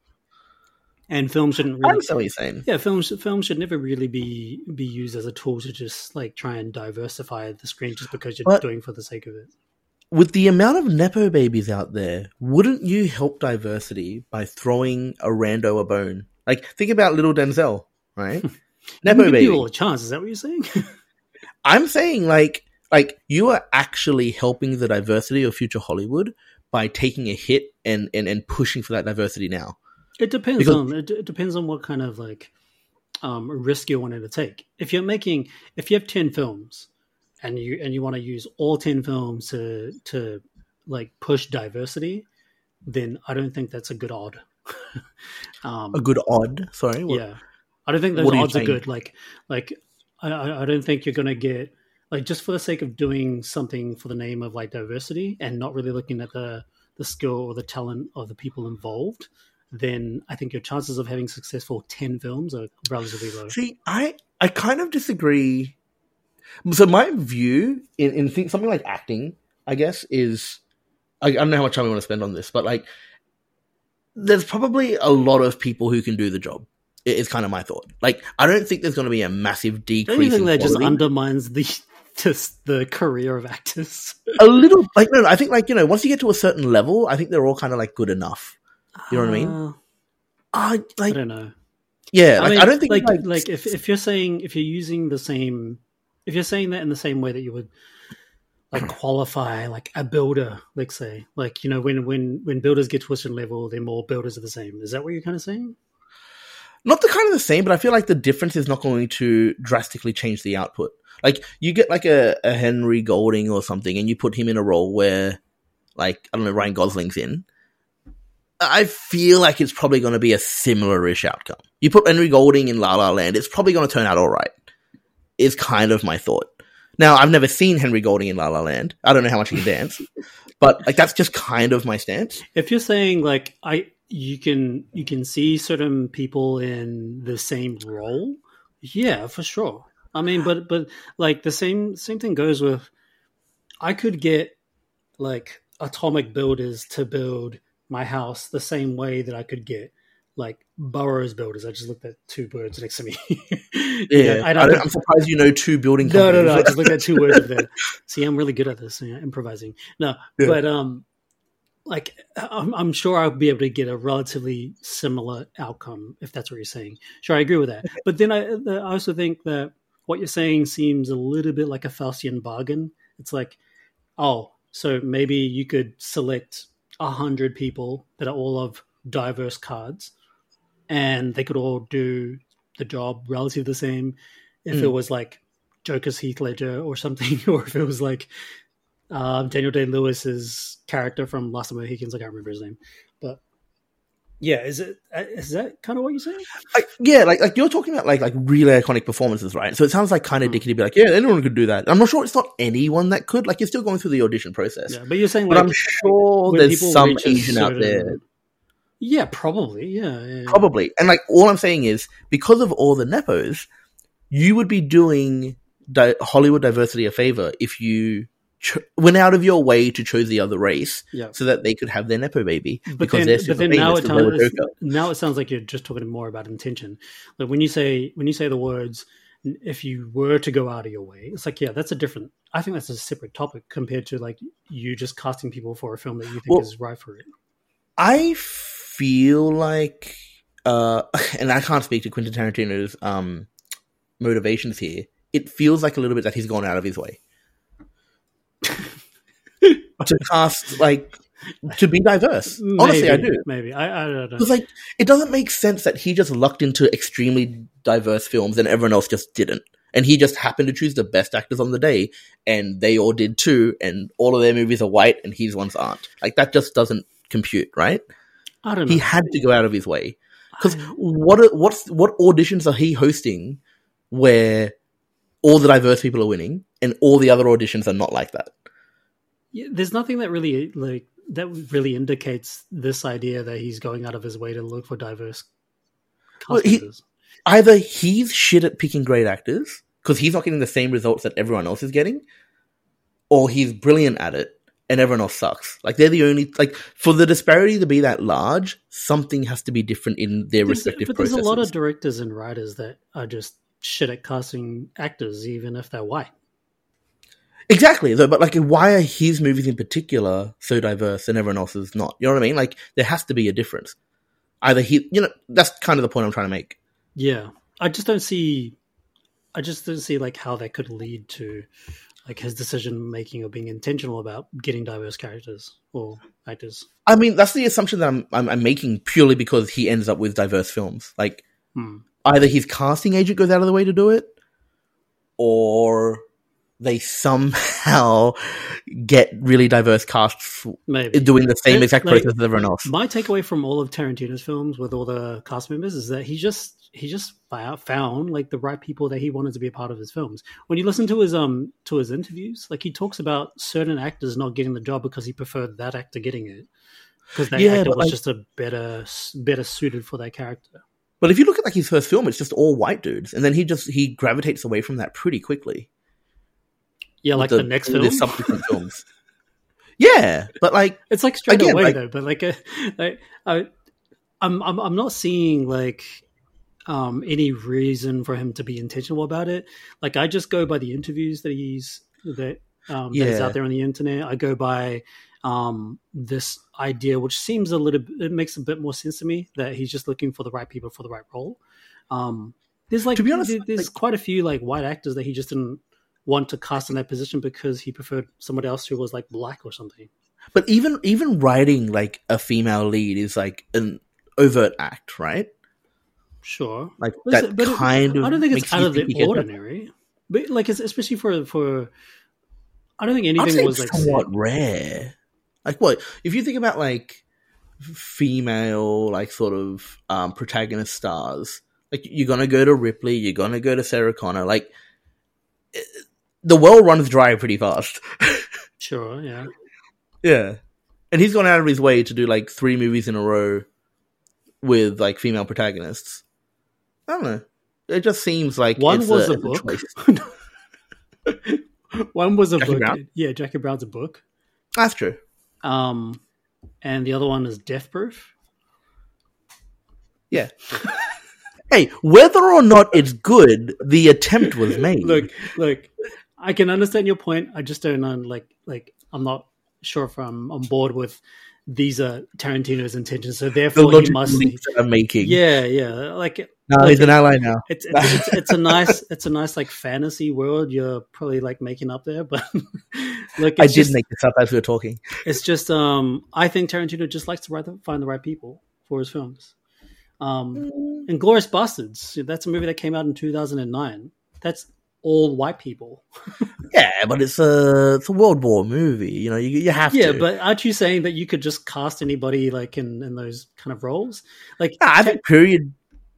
And film shouldn't really. understand what you're saying. Yeah, films films should never really be be used as a tool to just like try and diversify the screen just because you're But- doing for the sake of it. with the amount of nepo babies out there, wouldn't you help diversity by throwing a rando a bone? Like, think about little Denzel, right? Nepo give baby. people a chance. Is that what you're saying? I'm saying like, like you are actually helping the diversity of future Hollywood by taking a hit and and, and pushing for that diversity now. It depends Because- on it, it depends on what kind of like um, risk you're wanting to take. If you're making if you have ten films and you and you want to use all ten films to to like push diversity, then I don't think that's a good odd. um, A good odd, sorry. what- yeah, I don't think those what are you odds are good. Like like I- I, I don't think you're gonna get like just for the sake of doing something for the name of like diversity and not really looking at the the skill or the talent of the people involved then i think your chances of having successful 10 films are relatively low See, I I kind of disagree. So my view in, in think, something like acting, I guess, is I, I don't know how much time we want to spend on this, but like, there's probably a lot of people who can do the job. It's kind of my thought. Like, I don't think there's going to be a massive decrease. anything in that just undermines the just the career of actors a little like no, no, I think like you know once you get to a certain level, I think they're all kind of like good enough. You know what I mean? Uh, I i don't know yeah, like, I, don't think like like, like, if if you're saying if you're using the same if you're saying that in the same way that you would like qualify like a builder, let's say, like you know when when when builders get to a certain level, they're more builders of the same. Is that what you're kind of saying? not the kind of the same, but I feel like the difference is not going to drastically change the output. Like you get like a, a Henry Golding or something, and you put him in a role where, like I don't know, Ryan Gosling's in. I feel like it's probably going to be a similar-ish outcome. You put Henry Golding in La La Land, it's probably going to turn out all right. Is kind of my thought. Now, I've never seen Henry Golding in La La Land. I don't know how much he can dance, but like that's just kind of my stance. If you're saying like I, you can you can see certain people in the same role, yeah, for sure. I mean, but but like the same same thing goes with. I could get like atomic builders to build my house the same way that I could get like Burroughs builders. I just looked at two birds next to me. Yeah, I don't, I'm surprised you know two building. No, no, no. I just looked at two words there. See, I'm really good at this, improvising. No, Yeah. but um, like I'm, I'm sure I'll be able to get a relatively similar outcome if that's what you're saying. Sure, I agree with that. But then I, I also think that what you're saying seems a little bit like a Faustian bargain. It's like, oh, so maybe you could select a hundred people that are all of diverse cards, and they could all do the job relatively the same. If it Mm. was like Joker's Heath Ledger or something, or if it was like um, Daniel Day Lewis's character from Last of the Mohicans, I can't remember his name, but yeah, is it uh, that kind of what you're saying? like, yeah, like like you're talking about like like really iconic performances, right? So it sounds like kind of Hmm. dicky to be like, yeah, anyone could do that. I'm not sure it's not anyone that could. Like you're still going through the audition process, Yeah, but you're saying but like I'm sure there's some Asian out there, Yeah, probably. Yeah, yeah, yeah. probably. And like all I'm saying is because of all the nepos, you would be doing di- Hollywood diversity a favor if you ch- went out of your way to choose the other race Yeah. so that they could have their nepo baby But because then, they're but super then now it, sounds, now it sounds like you're just talking more about intention. Like when you say when you say the words, if you were to go out of your way, it's like yeah, that's a different. I think that's a separate topic compared to like you just casting people for a film that you think Well- is right for it. I feel like, uh, and I can't speak to Quentin Tarantino's um, motivations here. It feels like a little bit that he's gone out of his way to cast, like, to be diverse. Honestly, I do. Maybe I, I don't know. Because, like, it doesn't make sense that he just lucked into extremely diverse films and everyone else just didn't. And he just happened to choose the best actors on the day, and they all did too, and all of their movies are white and his ones aren't. Like, that just doesn't compute, right? I don't know. he had to go out of his way because what are- what's what auditions are he hosting where all the diverse people are winning and all the other auditions are not like that there's nothing that really like that really indicates this idea that he's going out of his way to look for diverse Well, he- either he's shit at picking great actors because he's not getting the same results that everyone else is getting or he's brilliant at it and everyone else sucks. Like they're the only like for the disparity to be that large something has to be different in their There's- respective but there's processes a lot of directors and writers that are just shit at casting actors, even if they're white. Exactly, though, but like, why are his movies in particular so diverse and everyone else's not? You know what I mean? Like, there has to be a difference. Either he, you know, that's kind of the point I'm trying to make. Yeah, I just don't see. I just don't see like how that could lead to like his decision making or being intentional about getting diverse characters or actors. I mean, that's the assumption that I'm, I'm, I'm making purely because he ends up with diverse films. Like, Hmm. either his casting agent goes out of the way to do it, or they somehow get really diverse casts Maybe doing the same exact like, process as everyone else. My takeaway from all of Tarantino's films with all the cast members is that he just he just found like the right people that he wanted to be a part of his films. When you listen to his um to his interviews, like he talks about certain actors not getting the job because he preferred that actor getting it because that Yeah, actor was like- just a better better suited for that character. But if you look at like his first film, it's just all white dudes, and then he just he gravitates away from that pretty quickly. Yeah, like with the, next film. his subsequent films. Yeah, but like It's like straight Again, away like- though, but like, uh, like I, I'm, I'm, I'm not seeing like um, any reason for him to be intentional about it. Like I just go by the interviews that he's that um, that is out there on the internet. I go by um, this idea, which seems a little, it makes a bit more sense to me that he's just looking for the right people for the right role. Um, there's like, To be honest, there's like- quite a few like white actors that he just didn't want to cast in that position because he preferred somebody else who was like black or something. But even even writing like a female lead is like an overt act, right? Sure. Like But that but it- kind of. I don't think it's out of the ordinary. But like, it's, especially for for, I don't think anything was like somewhat rare. Like what? If you think about like female, like sort of um, protagonist stars, like you're gonna go to Ripley, you're gonna go to Sarah Connor. Like the well runs dry pretty fast. sure, yeah. yeah, and he's gone out of his way to do like three movies in a row with like female protagonists. I don't know. It just seems like One was a, a book. One was a Jackie book. Brown? Yeah, Jackie Brown's a book. That's true. Um, and the other one is Death Proof. Yeah. hey, whether or not it's good, the attempt was made. Look, look, I can understand your point. I just don't know. Like, like I'm not sure if I'm on board with these are Tarantino's intentions. So the therefore, he must. leaps that I'm making. Yeah, yeah. Like No, like- he's an ally now. it's it's, it's it's a nice it's a nice like fantasy world you're probably like making up there, but look, it's I did just, make this up as we were talking. It's just um I think Tarantino just likes to write the, find the right people for his films. Um, and Glorious Bastards, that's a movie that came out in 2009. That's all white people. Yeah, but it's a it's a World War movie. You know, you you have Yeah, to. Yeah, but aren't you saying that you could just cast anybody like in, in those kind of roles? Like Nah, I think period.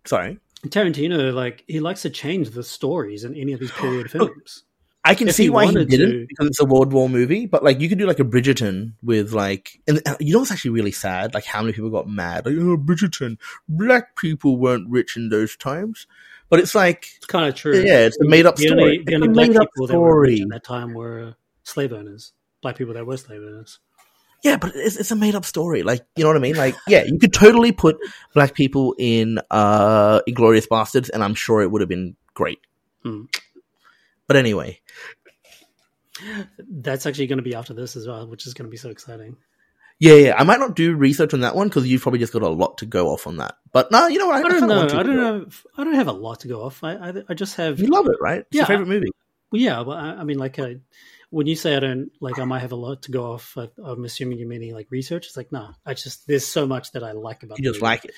Sorry, Tarantino, like he likes to change the stories in any of these period films. I can If see he why he didn't to- because it's a World War movie. But like, you could do like a Bridgerton with like, and uh, you know what's actually really sad? Like, how many people got mad? Like, oh, Bridgerton, black people weren't rich in those times. But it's like, It's kind of true. yeah, it's a made up the story. only, the It's only a black made up people that were rich story. at that time were slave owners. Black people that were slave owners. Yeah, but it's, it's a made up story. Like, you know what I mean? Like, yeah, you could totally put black people in uh Inglorious Bastards, and I'm sure it would have been great. Hmm. But anyway, That's actually going to be after this as well, which is going to be so exciting. yeah, yeah, I might not do research on that one because you've probably just got a lot to go off on that. But no, you know what? I, don't kinda know. you I don't know. I don't have a lot to go off. I I, I just have. You love it, right? It's Yeah. your favorite movie. Well, yeah, Well, I, I mean, like, uh, when you say I don't like, I might have a lot to go off. I, I'm assuming you're meaning like research. It's like, no, I just there's so much that I like about. You just movie. like it.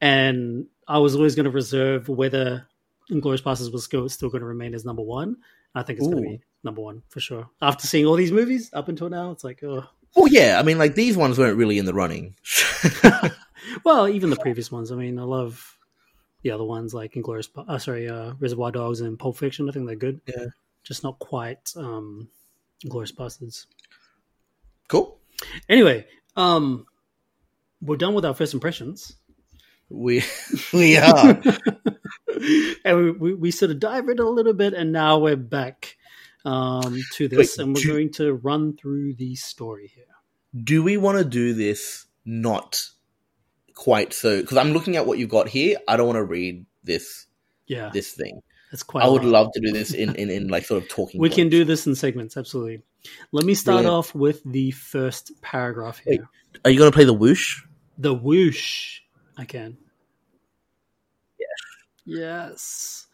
and I was always going to reserve whether Inglorious Bastards was go, still going to remain as number one. I think it's going to be number one for sure. After seeing all these movies up until now, it's like, oh, Well, yeah, I mean, like these ones weren't really in the running. well, even the previous ones. I mean, I love the other ones like Inglorious, uh, sorry, uh, Reservoir Dogs and Pulp Fiction. I think they're good. Yeah. just not quite um, Inglorious Bastards. cool. Anyway, um, we're done with our first impressions. We we are. and we, we, we sort of dive in a little bit, and now we're back um, to this, Wait, and we're do- going to run through the story here. do we want to do this not quite so? Because I'm looking at what you've got here. I don't want to read this Yeah, this thing. that's quite. I would love to do this in, in, in like sort of talking. We can do this in segments, absolutely. Let me start Brilliant. off with the first paragraph here. Wait. Are you going to play the whoosh? The whoosh. I can. Yes.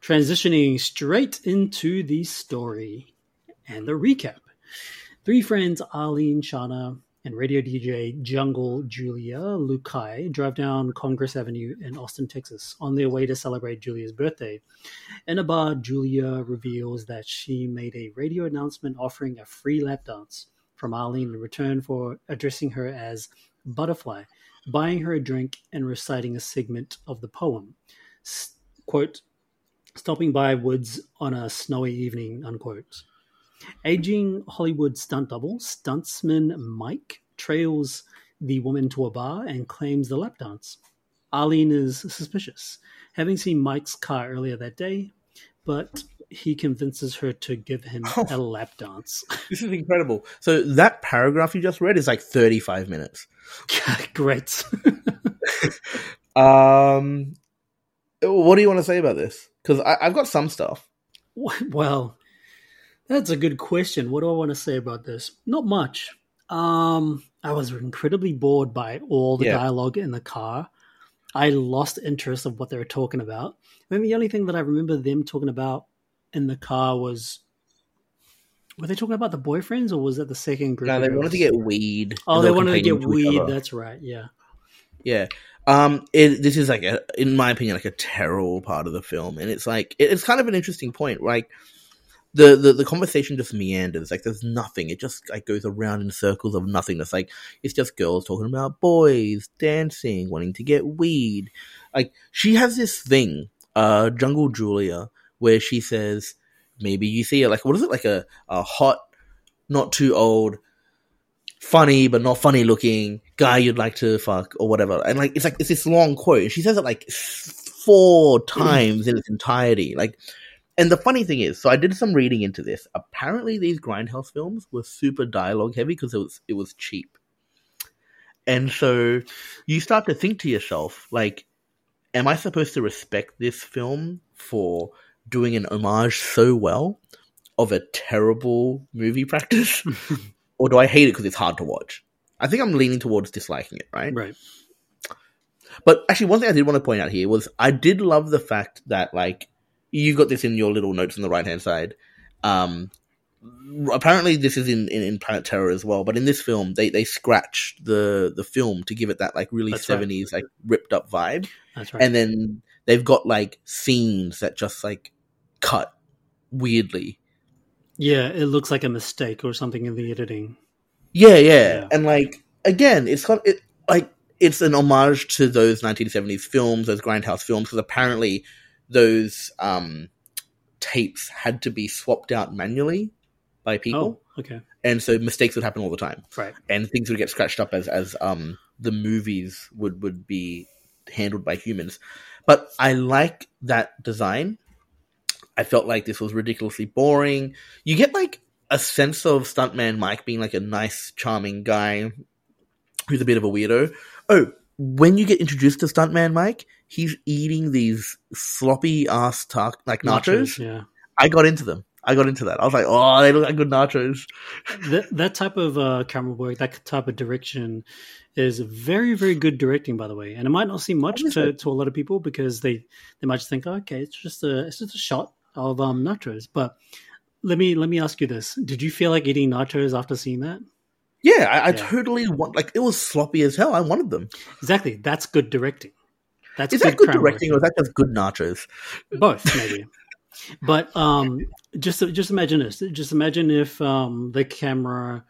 Transitioning straight into the story and the recap. Three friends, Arlene, Shanna, and radio DJ Jungle Julia Lucai drive down Congress Avenue in Austin, Texas, on their way to celebrate Julia's birthday. In a bar, Julia reveals that she made a radio announcement offering a free lap dance from Arlene in return for addressing her as Butterfly, buying her a drink, and reciting a segment of the poem. Quote, stopping by Woods on a snowy evening, unquote. Aging Hollywood stunt double, stuntsman Mike, trails the woman to a bar and claims the lap dance. Arlene is suspicious, having seen Mike's car earlier that day, but he convinces her to give him a lap dance. This is incredible. So that paragraph you just read is like 35 minutes. Great. Um, what do you want to say about this? Because I've got some stuff. Well, that's a good question. What do I want to say about this? Not much. Um, I was incredibly bored by all the Yeah. dialogue in the car. I lost interest of what they were talking about. I mean, the only thing that I remember them talking about in the car was were they talking about the boyfriends or was that the second group? No, they wanted to get weed. Oh, they wanted to get weed. That's right. Yeah. Yeah. Um, it, this is like, a, in my opinion, like a terrible part of the film, and it's like it, it's kind of an interesting point. Like the, the the conversation just meanders. Like there's nothing. It just like goes around in circles of nothingness. Like it's just girls talking about boys dancing, wanting to get weed. Like she has this thing, uh, Jungle Julia, where she says maybe you see it like what is it like a a hot, not too old funny but not funny looking guy you'd like to fuck or whatever. And like it's like it's this long quote. She says it like four times in its entirety. Like and the funny thing is, so I did some reading into this. Apparently these grindhouse films were super dialogue heavy because it was it was cheap. And so you start to think to yourself, like, am I supposed to respect this film for doing an homage so well of a terrible movie practice? or do I hate it because it's hard to watch? I think I'm leaning towards disliking it, right? Right. But actually, one thing I did want to point out here was I did love the fact that like you've got this in your little notes on the right hand side. Um, apparently, this is in, in, in Planet Terror as well. But in this film, they they scratched the the film to give it that like really seventies like ripped up vibe, That's right. and then they've got like scenes that just like cut weirdly. Yeah, it looks like a mistake or something in the editing. Yeah, yeah, Yeah. and like again, it's got it like it's an homage to those 1970s films, those grindhouse films, because apparently those um, tapes had to be swapped out manually by people, Oh, okay. and so mistakes would happen all the time, Right. and things would get scratched up as as um, the movies would would be handled by humans. But I like that design. I felt like this was ridiculously boring. You get like a sense of stuntman Mike being like a nice, charming guy who's a bit of a weirdo. Oh, when you get introduced to stuntman Mike, he's eating these sloppy ass talk like nachos. Yeah. I got into them. I got into that. I was like, oh, they look like good nachos. that that type of uh, camera work, that type of direction, is very very good directing, by the way. And it might not seem much to, to a lot of people because they they might just think, oh, okay, it's just a it's just a shot of um, nachos. But let me let me ask you this: Did you feel like eating nachos after seeing that? Yeah, I, I Yeah. totally want. Like, it was sloppy as hell. I wanted them. Exactly. That's good directing. That's Is that good directing, or is that just good nachos? both maybe but um just just imagine this just imagine if um the camera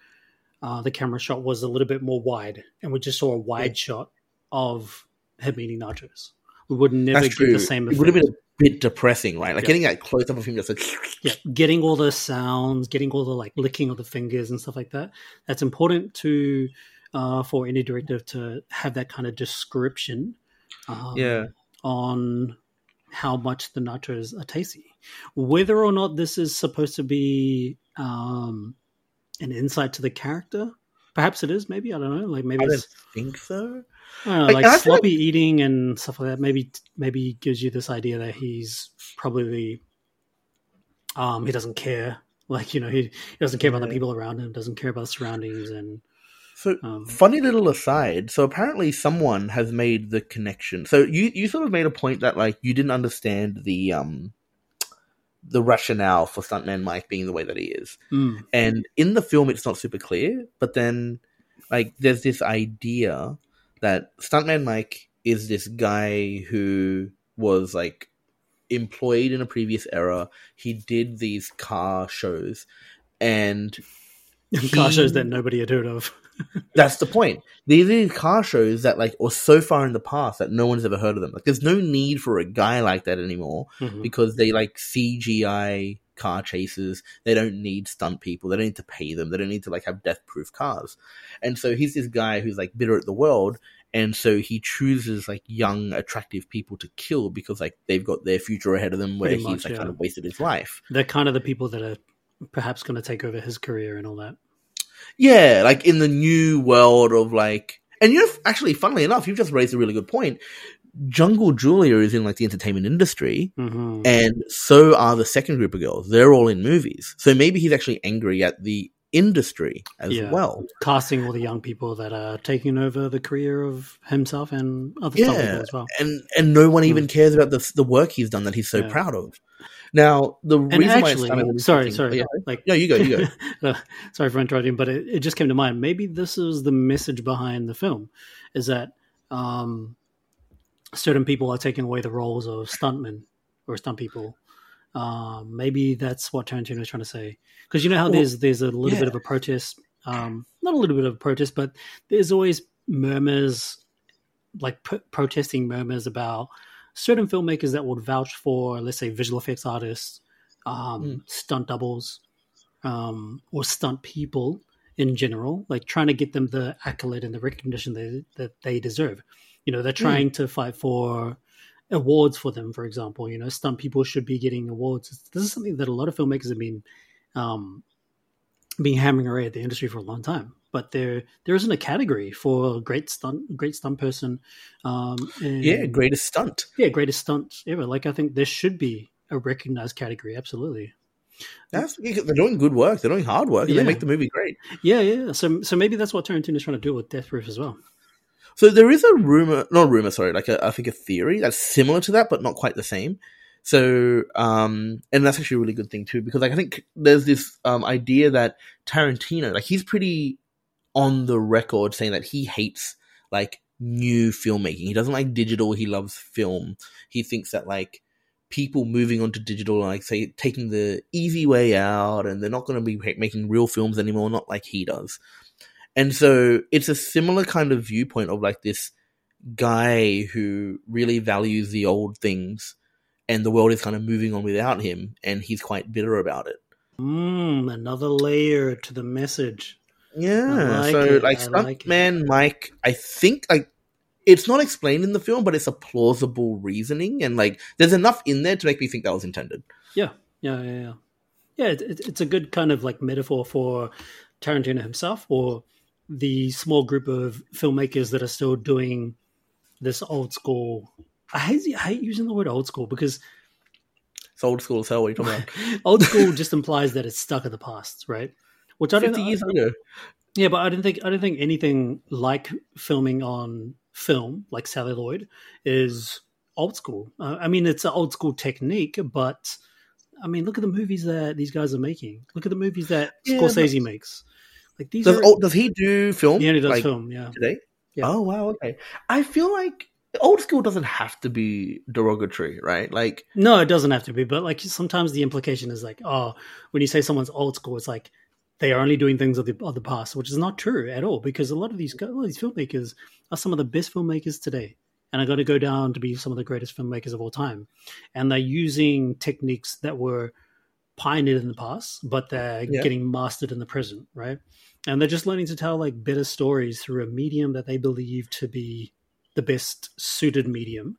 uh the camera shot was a little bit more wide and we just saw a wide shot of him eating nachos we would never get the same It would have been bit depressing, right? Like Yeah. getting that close up of him just like. yeah getting all the sounds getting all the like licking of the fingers and stuff like that that's important to uh for any director to have that kind of description um, Yeah. on how much the nachos are tasty. Whether or not this is supposed to be um, an insight to the character, perhaps it is. Maybe I don't know. Like maybe I don't think so. I don't know, Like, like and I feel sloppy eating and stuff like that. Maybe maybe gives you this idea that he's probably um, he doesn't care. Like you know he, he doesn't care about the people around him. Doesn't care about the surroundings and So um, funny little aside. So apparently someone has made the connection. So you you sort of made a point that like you didn't understand the um the rationale for stuntman Mike being the way that he is. mm, And in the film it's not super clear, but then like there's this idea that stuntman Mike is this guy who was like employed in a previous era. He did these car shows and car shows that nobody had heard of. that's the point. These are these car shows that like are so far in the past that no one's ever heard of them. Like there's no need for a guy like that anymore Mhm. because they like CGI car chases. They don't need stunt people. They don't need to pay them. They don't need to like have death proof cars. And so he's this guy who's like bitter at the world. And so he chooses like young, attractive people to kill because like they've got their future ahead of them where Pretty he's much, like yeah. kind of wasted his life. They're kind of the people that are perhaps going to take over his career and all that. Yeah, like in the new world of like, and you know, actually, funnily enough, you've just raised a really good point. Jungle Julia is in like the entertainment industry, hmm and so are the second group of girls. They're all in movies, so maybe he's actually angry at the industry as Yeah. well. Casting all the young people that are taking over the career of himself and other Yeah, people as well. and and no one even cares about the the work he's done that he's so Hmm. Yeah. proud of. Now, the And reason why actually, kind sorry, sorry, Yeah. like No, you go, you go. Sorry for interrupting, but it, it just came to mind. Maybe this is the message behind the film: is that um, certain people are taking away the roles of stuntmen or stunt people. Um, maybe that's what Tarantino is trying to say. Because you know how Well, there's there's a little yeah. bit of a protest, um, not a little bit of a protest, but there's always murmurs, like p- protesting murmurs about certain filmmakers that would vouch for, let's say, visual effects artists, um, Mm. stunt doubles, um, or stunt people in general, like trying to get them the accolade and the recognition they, that they deserve. You know, they're trying to fight for awards for them, for example. You know, stunt people should be getting awards. This is something that a lot of filmmakers have been um, being hammering away at the industry for a long time. But there there isn't a category for great stunt great stunt person. Um, and, Yeah, greatest stunt. yeah, greatest stunt ever. Like I think there should be a recognized category. Absolutely. That's they're doing good work. They're doing hard work, and Yeah. they make the movie great. Yeah, yeah. So so maybe that's what Tarantino's trying to do with Death Proof as well. So there is a rumor, not a rumor, sorry, like a, I think a theory that's similar to that, but not quite the same. So, um, and that's actually a really good thing too, because like I think there's this um idea that Tarantino, like he's pretty on the record saying that he hates like new filmmaking. He doesn't like digital. He loves film. He thinks that like people moving onto digital, like say taking the easy way out, and they're not going to be making real films anymore, not like he does. And so it's a similar kind of viewpoint of like this guy who really values the old things and the world is kind of moving on without him and he's quite bitter about it. Mm, another layer to the message. Yeah. like so it, like I like. Stuntman Mike, I think like it's not explained in the film, but it's a plausible reasoning and like there's enough in there to make me think that was intended. Yeah, yeah, yeah, yeah. Yeah, it, it's a good kind of like metaphor for Tarantino himself or the small group of filmmakers that are still doing this old school. I hate, I hate using the word old school because It's old school as hell. What are you talking about? old school just implies that it's stuck in the past, right? Which I don't. Fifty years ago. Yeah, but I don't think I don't think anything like filming on film, like celluloid, is old school. Uh, I mean, it's an old school technique, but I mean, look at the movies that these guys are making. Look at the movies that Yeah, Scorsese makes. Like these Does are. oh, does he do film? yeah, he does like, film. Yeah, today? Yeah. Oh wow, okay. I feel like old school doesn't have to be derogatory, right? Like no, it doesn't have to be, but like sometimes the implication is like, oh, when you say someone's old school, it's like they are only doing things of the of the past, which is not true at all. Because a lot of these a lot of these filmmakers are some of the best filmmakers today, and are going to go down to be some of the greatest filmmakers of all time. And they're using techniques that were pioneered in the past, but they're Yeah. getting mastered in the present, right? And they're just learning to tell like better stories through a medium that they believe to be the best suited medium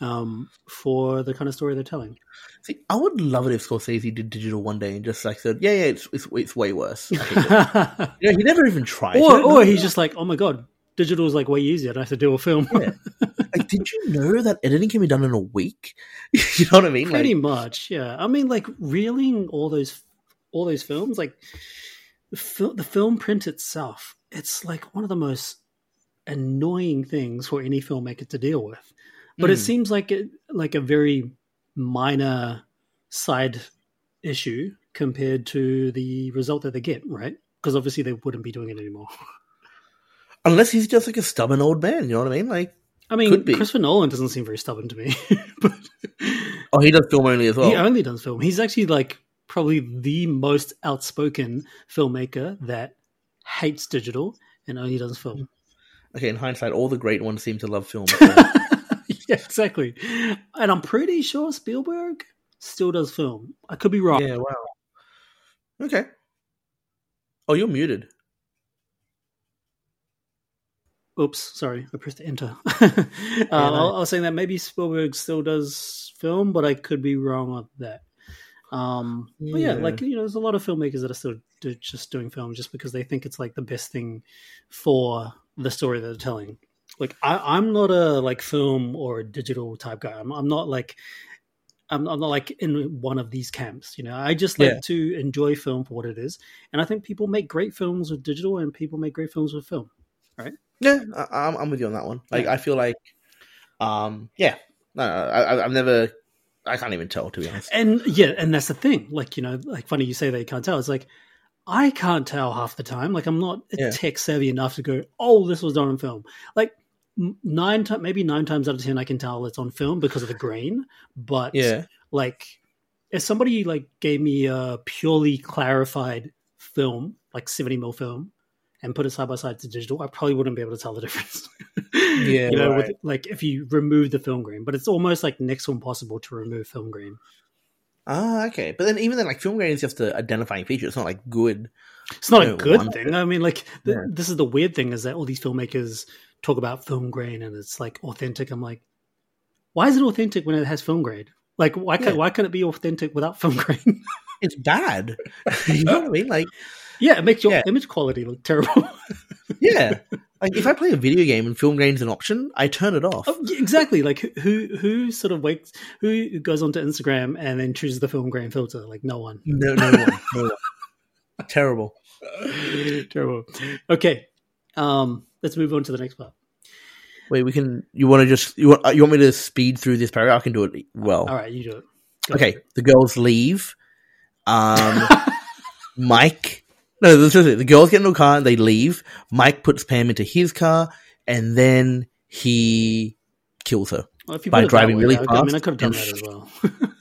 um, for the kind of story they're telling. See, I would love it if Scorsese did digital one day and just like said, "Yeah, yeah, it's it's, it's way worse." I hate it. or you know, he never even tried. He or he's that. just like, oh my god, digital is like way easier. I have to do a film. Yeah. like, did you know that editing can be done in a week? you know what I mean? Pretty Like, much, yeah. I mean, like reeling all those all those films, like the, fil- the film print itself, it's like one of the most annoying things for any filmmaker to deal with. But it Mm. seems like it, like a very minor side issue compared to the result that they get, right? Because obviously they wouldn't be doing it anymore. unless he's just like a stubborn old man, you know what I mean? Like, I mean. Christopher Nolan doesn't seem very stubborn to me, but oh, he does film only as well. he only does film. He's actually like probably the most outspoken filmmaker that hates digital and only does film. Hmm. Okay, in hindsight, all the great ones seem to love film. yeah, exactly. And I'm pretty sure Spielberg still does film. I could be wrong. yeah, wow. Okay. Oh, you're muted. Oops, sorry, I pressed enter. uh, I I was saying that maybe Spielberg still does film, but I could be wrong on that. Um, but yeah, Yeah. like you know, there's a lot of filmmakers that are still do, just doing film just because they think it's like the best thing for the story that they're telling. Like I, I'm not a like film or a digital type guy. I'm, I'm not like I'm, I'm not like in one of these camps. You know, I just like Yeah. to enjoy film for what it is, and I think people make great films with digital, and people make great films with film. Yeah, I, I'm, I'm with you on that one. Like, Yeah. I feel like, um, yeah, no, I, I- I've never, I can't even tell to be honest. And yeah, and that's the thing. Like, you know, like funny you say that you can't tell. It's like I can't tell half the time. Like I'm not Yeah. tech savvy enough to go, oh, this was done on film. Like nine times, maybe nine times out of ten, I can tell it's on film because of the grain. But Yeah. like if somebody like gave me a purely clarified film, like seventy mil film, and put it side by side to digital, I probably wouldn't be able to tell the difference. Yeah, you know, right. with, like if you remove the film grain, but it's almost like next to impossible to remove film grain. Ah, okay. But then even then, like film grain is just an identifying feature. It's not like good. It's not a good one- thing. I mean, like th- Yeah. this is the weird thing is that all these filmmakers talk about film grain and it's like authentic. I'm like, why is it authentic when it has film grain? Like, why can Yeah. why can't it be authentic without film grain? It's bad. you know what I mean? Like, yeah, it makes your Yeah. image quality look terrible. yeah. Like if I play a video game and film grain's an option, I turn it off. Oh, exactly. Like who- who who sort of wakes who goes onto Instagram and then chooses the film grain filter? Like no one. No, no one. No one. Terrible. Terrible. Okay, um, let's move on to the next part. Wait, we can. You want to just you want you want me to speed through this paragraph? I can do it well. All right, you do it. Go. Okay, the girls leave. Um, Mike. No, it. The girls get into a car and they leave. Mike puts Pam into his car, and then he kills her. Well, by put it that driving way, really I, I mean, I could have done that as well.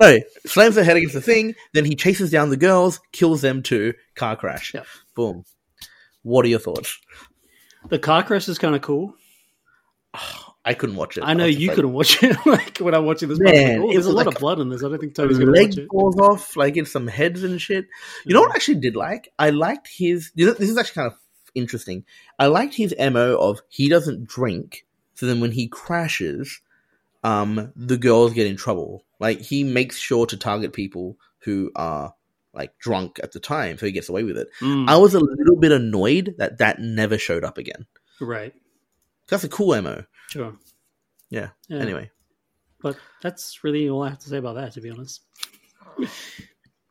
No, slams her head against the thing. Then he chases down the girls, kills them too. Car crash. Yep. Boom. What are your thoughts? the car crash is kind of cool. I couldn't watch it. I know just you like, couldn't watch it. like when I'm watching this, I'm like, Man, oh, it there's a lot like of blood in this. I don't think Tony's gonna leg watch it. falls off, like it's some heads and shit. You know what I actually did like? I liked his. you know, This is actually kind of interesting. I liked his mo of he doesn't drink, so then when he crashes, um, the girls get in trouble. Like he makes sure to target people who are like drunk at the time, so he gets away with it. Mm, I was a little bit annoyed that that never showed up again. right. That's a cool mo. Sure. Yeah. Yeah. Anyway, but that's really all I have to say about that. To be honest.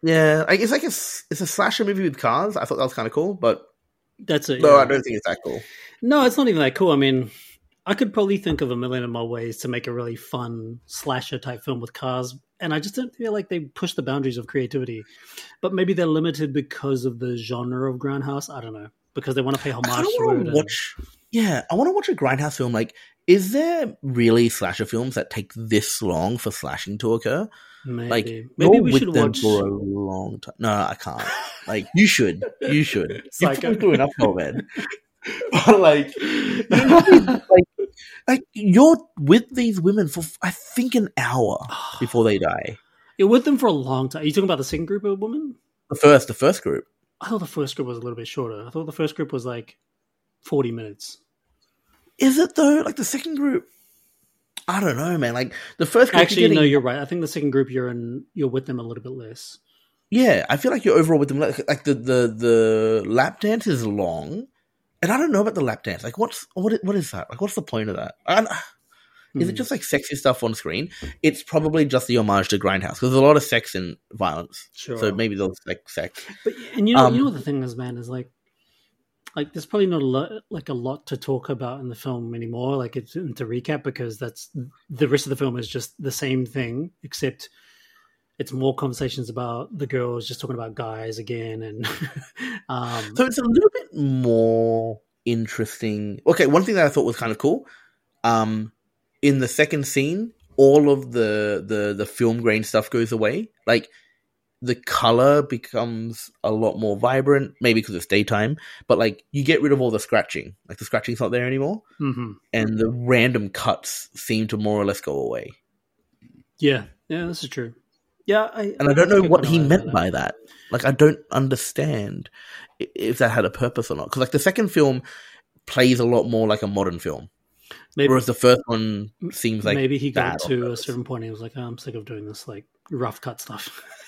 yeah, it's like a s- it's a slasher movie with cars. I thought that was kind of cool, but That's it. no, yeah. I don't think it's that cool. No, it's not even that cool. I mean, I could probably think of a million and more ways to make a really fun slasher type film with cars, and I just don't feel like they push the boundaries of creativity. But maybe they're limited because of the genre of Grindhouse. I don't know because they want to pay homage kind of to want to and- watch. Yeah, I want to watch a grindhouse film. Like, is there really slasher films that take this long for slashing to occur? maybe Like, maybe we with should them watch. for a long time. No, I can't. Like, you should. You should. You've Psycho. been through enough, man. But like, like, like you're with these women for I think an hour before they die. You're with them for a long time. Are you talking about the second group of women? The first, the first group. I thought the first group was a little bit shorter. I thought the first group was like forty minutes. Is it though? Like the second group. I don't know, man. Like the first group. Actually, you're no, you're right. I think the second group you're in, you're with them a little bit less. Yeah, I feel like you're overall with them. Like, like the, the the lap dance is long, and I don't know about the lap dance. Like, what's what? What is that? Like, what's the point of that? Is it Hmm. just like sexy stuff on screen? It's probably just the homage to Grindhouse because there's a lot of sex and violence. Sure. So maybe there's like sex. But and you know, Um, you know what the thing is, man, is like, like there's probably not a lot, like a lot to talk about in the film anymore. Like it's to recap because that's the rest of the film is just the same thing, except it's more conversations about the girls just talking about guys again, and um, So it's a little bit more interesting. Okay, one thing that I thought was kind of cool. Um, in the second scene, all of the the the film grain stuff goes away. Like the color becomes a lot more vibrant, maybe because it's daytime. But like you get rid of all the scratching. Like the scratching's not there anymore, mhm. and the random cuts seem to more or less go away. yeah, yeah, this is true. Yeah, I, And I don't know what he meant that. by that. Like, I don't understand if that had a purpose or not. Because, like, the second film plays a lot more like a modern film, Maybe, whereas the first one seems like maybe he got to a certain point. And he was like, oh, "I'm sick of doing this like rough cut stuff."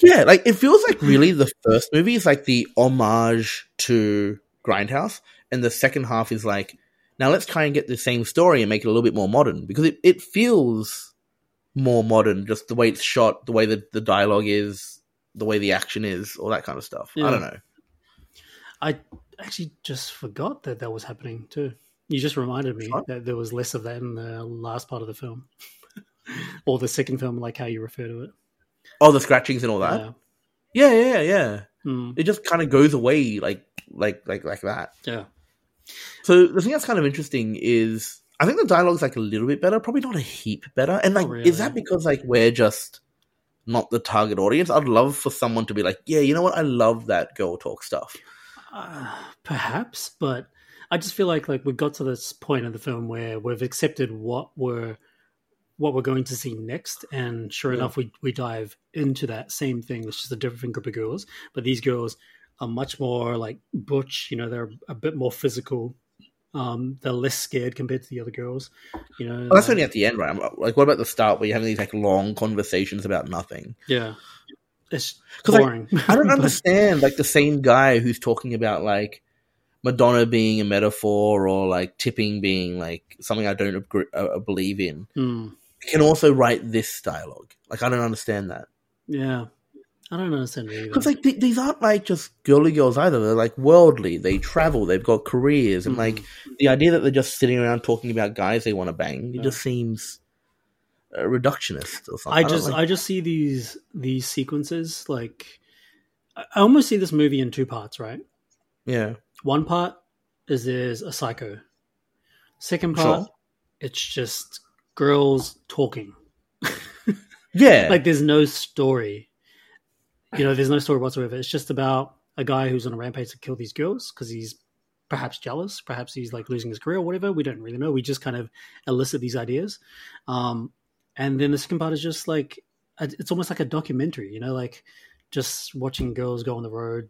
yeah, like it feels like really the first movie is like the homage to Grindhouse, and the second half is like now let's try and get the same story and make it a little bit more modern because it, it feels more modern, just the way it's shot, the way that the dialogue is, the way the action is, all that kind of stuff. Yeah. I don't know. I actually just forgot that that was happening too. You just reminded me What? that there was less of that in the last part of the film, or the second film, like how you refer to it. Oh, the scratchings and all that. Yeah. Yeah, yeah, yeah. Mm, It just kind of goes away like, like, like, like that. yeah. So the thing that's kind of interesting is I think the dialogue's like a little bit better, probably not a heap better. And like, Not is that because like we're just not the target audience? I'd love for someone to be like, yeah, you know what? I love that girl talk stuff. Uh, perhaps, but I just feel like like we got to this point in the film where we've accepted what we're what we're going to see next, and sure Yeah. enough, we we dive into that same thing. It's just a different group of girls, but these girls are much more like butch. You know, they're a bit more physical. Um, they're less scared compared to the other girls. You know, Well, that's like- only at the end, right? Like, what about the start where you're having these like long conversations about nothing? yeah, it's 'Cause, like, boring. I don't But- understand like the same guy who's talking about like Madonna being a metaphor or like tipping being like something I don't agree, uh, believe in Hmm. Can also write this dialogue. Like I don't understand that yeah, I don't understand it because like th- these aren't like just girly girls either. They're like worldly. They travel. They've got careers, and Mhm. like the idea that they're just sitting around talking about guys they want to bang. It Yeah. just seems uh, reductionist or something. I don't just like- I just see these these sequences like I I almost see this movie in two parts, right? yeah. One part is there's a psycho. Second Sure. part, it's just girls talking. Yeah, Like there's no story. You know, there's no story whatsoever. It's just about a guy who's on a rampage to kill these girls because he's perhaps jealous, perhaps he's like losing his career or whatever. We don't really know. We just kind of elicit these ideas. Um, and then the second part is just like it's almost like a documentary, you know, like just watching girls go on the road,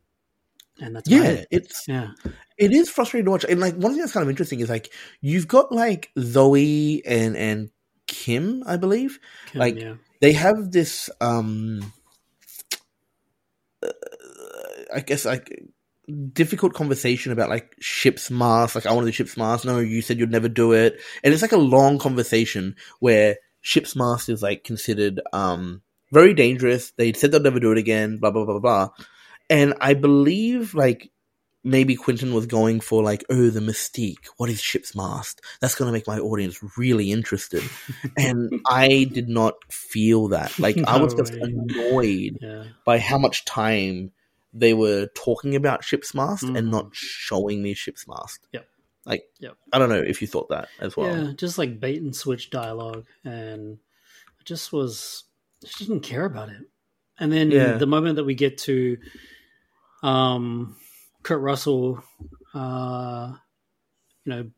and that's yeah. it. It's yeah, it is frustrating to watch. And like one thing that's kind of interesting is like you've got like Zoe and and Kim, I believe. Kim, Like, yeah, They have this um uh, I guess like difficult conversation about like ship's mast. Like I want to do ship's mast. No, you said you'd never do it. And it's like a long conversation where ship's mast is like considered um very dangerous. They said they'll never do it again, blah blah blah blah. blah. And I believe like maybe Quentin was going for like, oh, the mystique. What is ship's mast? That's going to make my audience really interested. and I did not feel that. Like I was just way. annoyed yeah. by how much time they were talking about ship's mast and Mhm. not showing me ship's mast. Yep. Like, Yep. I don't know if you thought that as well. Yeah, just like bait and switch dialogue, and I just was just didn't care about it. And then Yeah. the moment that we get to, um, Kurt Russell, uh, you know,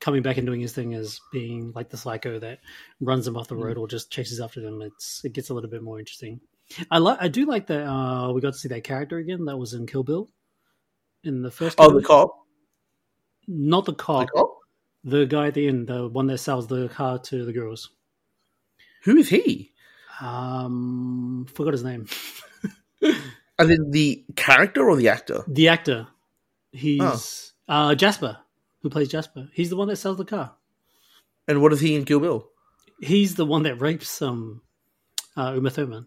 coming back and doing his thing as being like the psycho that runs him off the Mm. road or just chases after them. It's it gets a little bit more interesting. I like I do like that uh, we got to see that character again that was in Kill Bill in the first. Oh, the cop. not the The cop, cop. the guy at the end, the one that sells the car to the girls. Who is he? Um, forgot his name. As in the character or the actor? The actor. He's uh, Jasper, who plays Jasper. He's the one that sells the car. And what is he in Kill Bill? He's the one that rapes um, uh, Uma Thurman.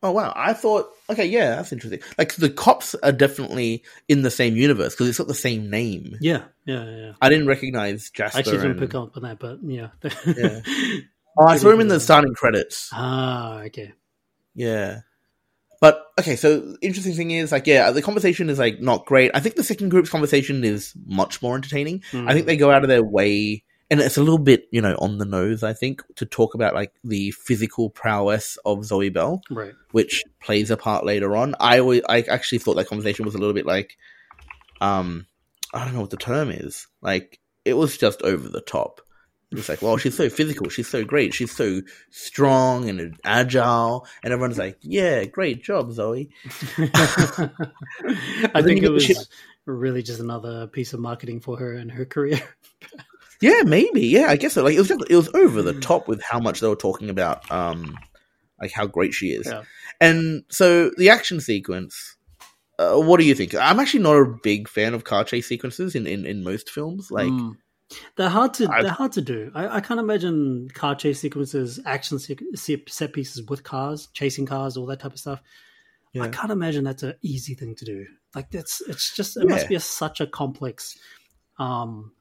Oh wow! I thought, okay, yeah, that's interesting. Like the cops are definitely in the same universe because it's got the same name. Yeah, yeah, yeah. yeah. I didn't recognize Jasper. I actually didn't and- pick up on that, but yeah. Yeah. Oh, I saw him in the starting credits. ah, okay. Yeah. But okay, so interesting thing is like yeah, the conversation is like not great. I think the second group's conversation is much more entertaining. I think they go out of their way and it's a little bit, you know, on the nose, I think, to talk about like the physical prowess of Zoe Bell, Mm, right. which plays a part later on. I always, I actually thought that conversation was a little bit like um I don't know what the term is. Like it was just over the top. It's like, well, she's so physical, she's so great, she's so strong and agile, and everyone's like, yeah, great job, Zoe. I think it was really just another piece of marketing for her and her career. Yeah, maybe. Yeah, I guess so. Like it was just, it was over the top with how much they were talking about um like how great she is. Yeah. And so the action sequence uh, what do you think? I'm actually not a big fan of car chase sequences in, in, in most films. Like, Mm. They're hard to I've- they're hard to do. I, I can't imagine car chase sequences, action se- se- set pieces with cars, chasing cars, all that type of stuff. I can't imagine that's an easy thing to do. Like that's it's just it must be a, such a complex, um,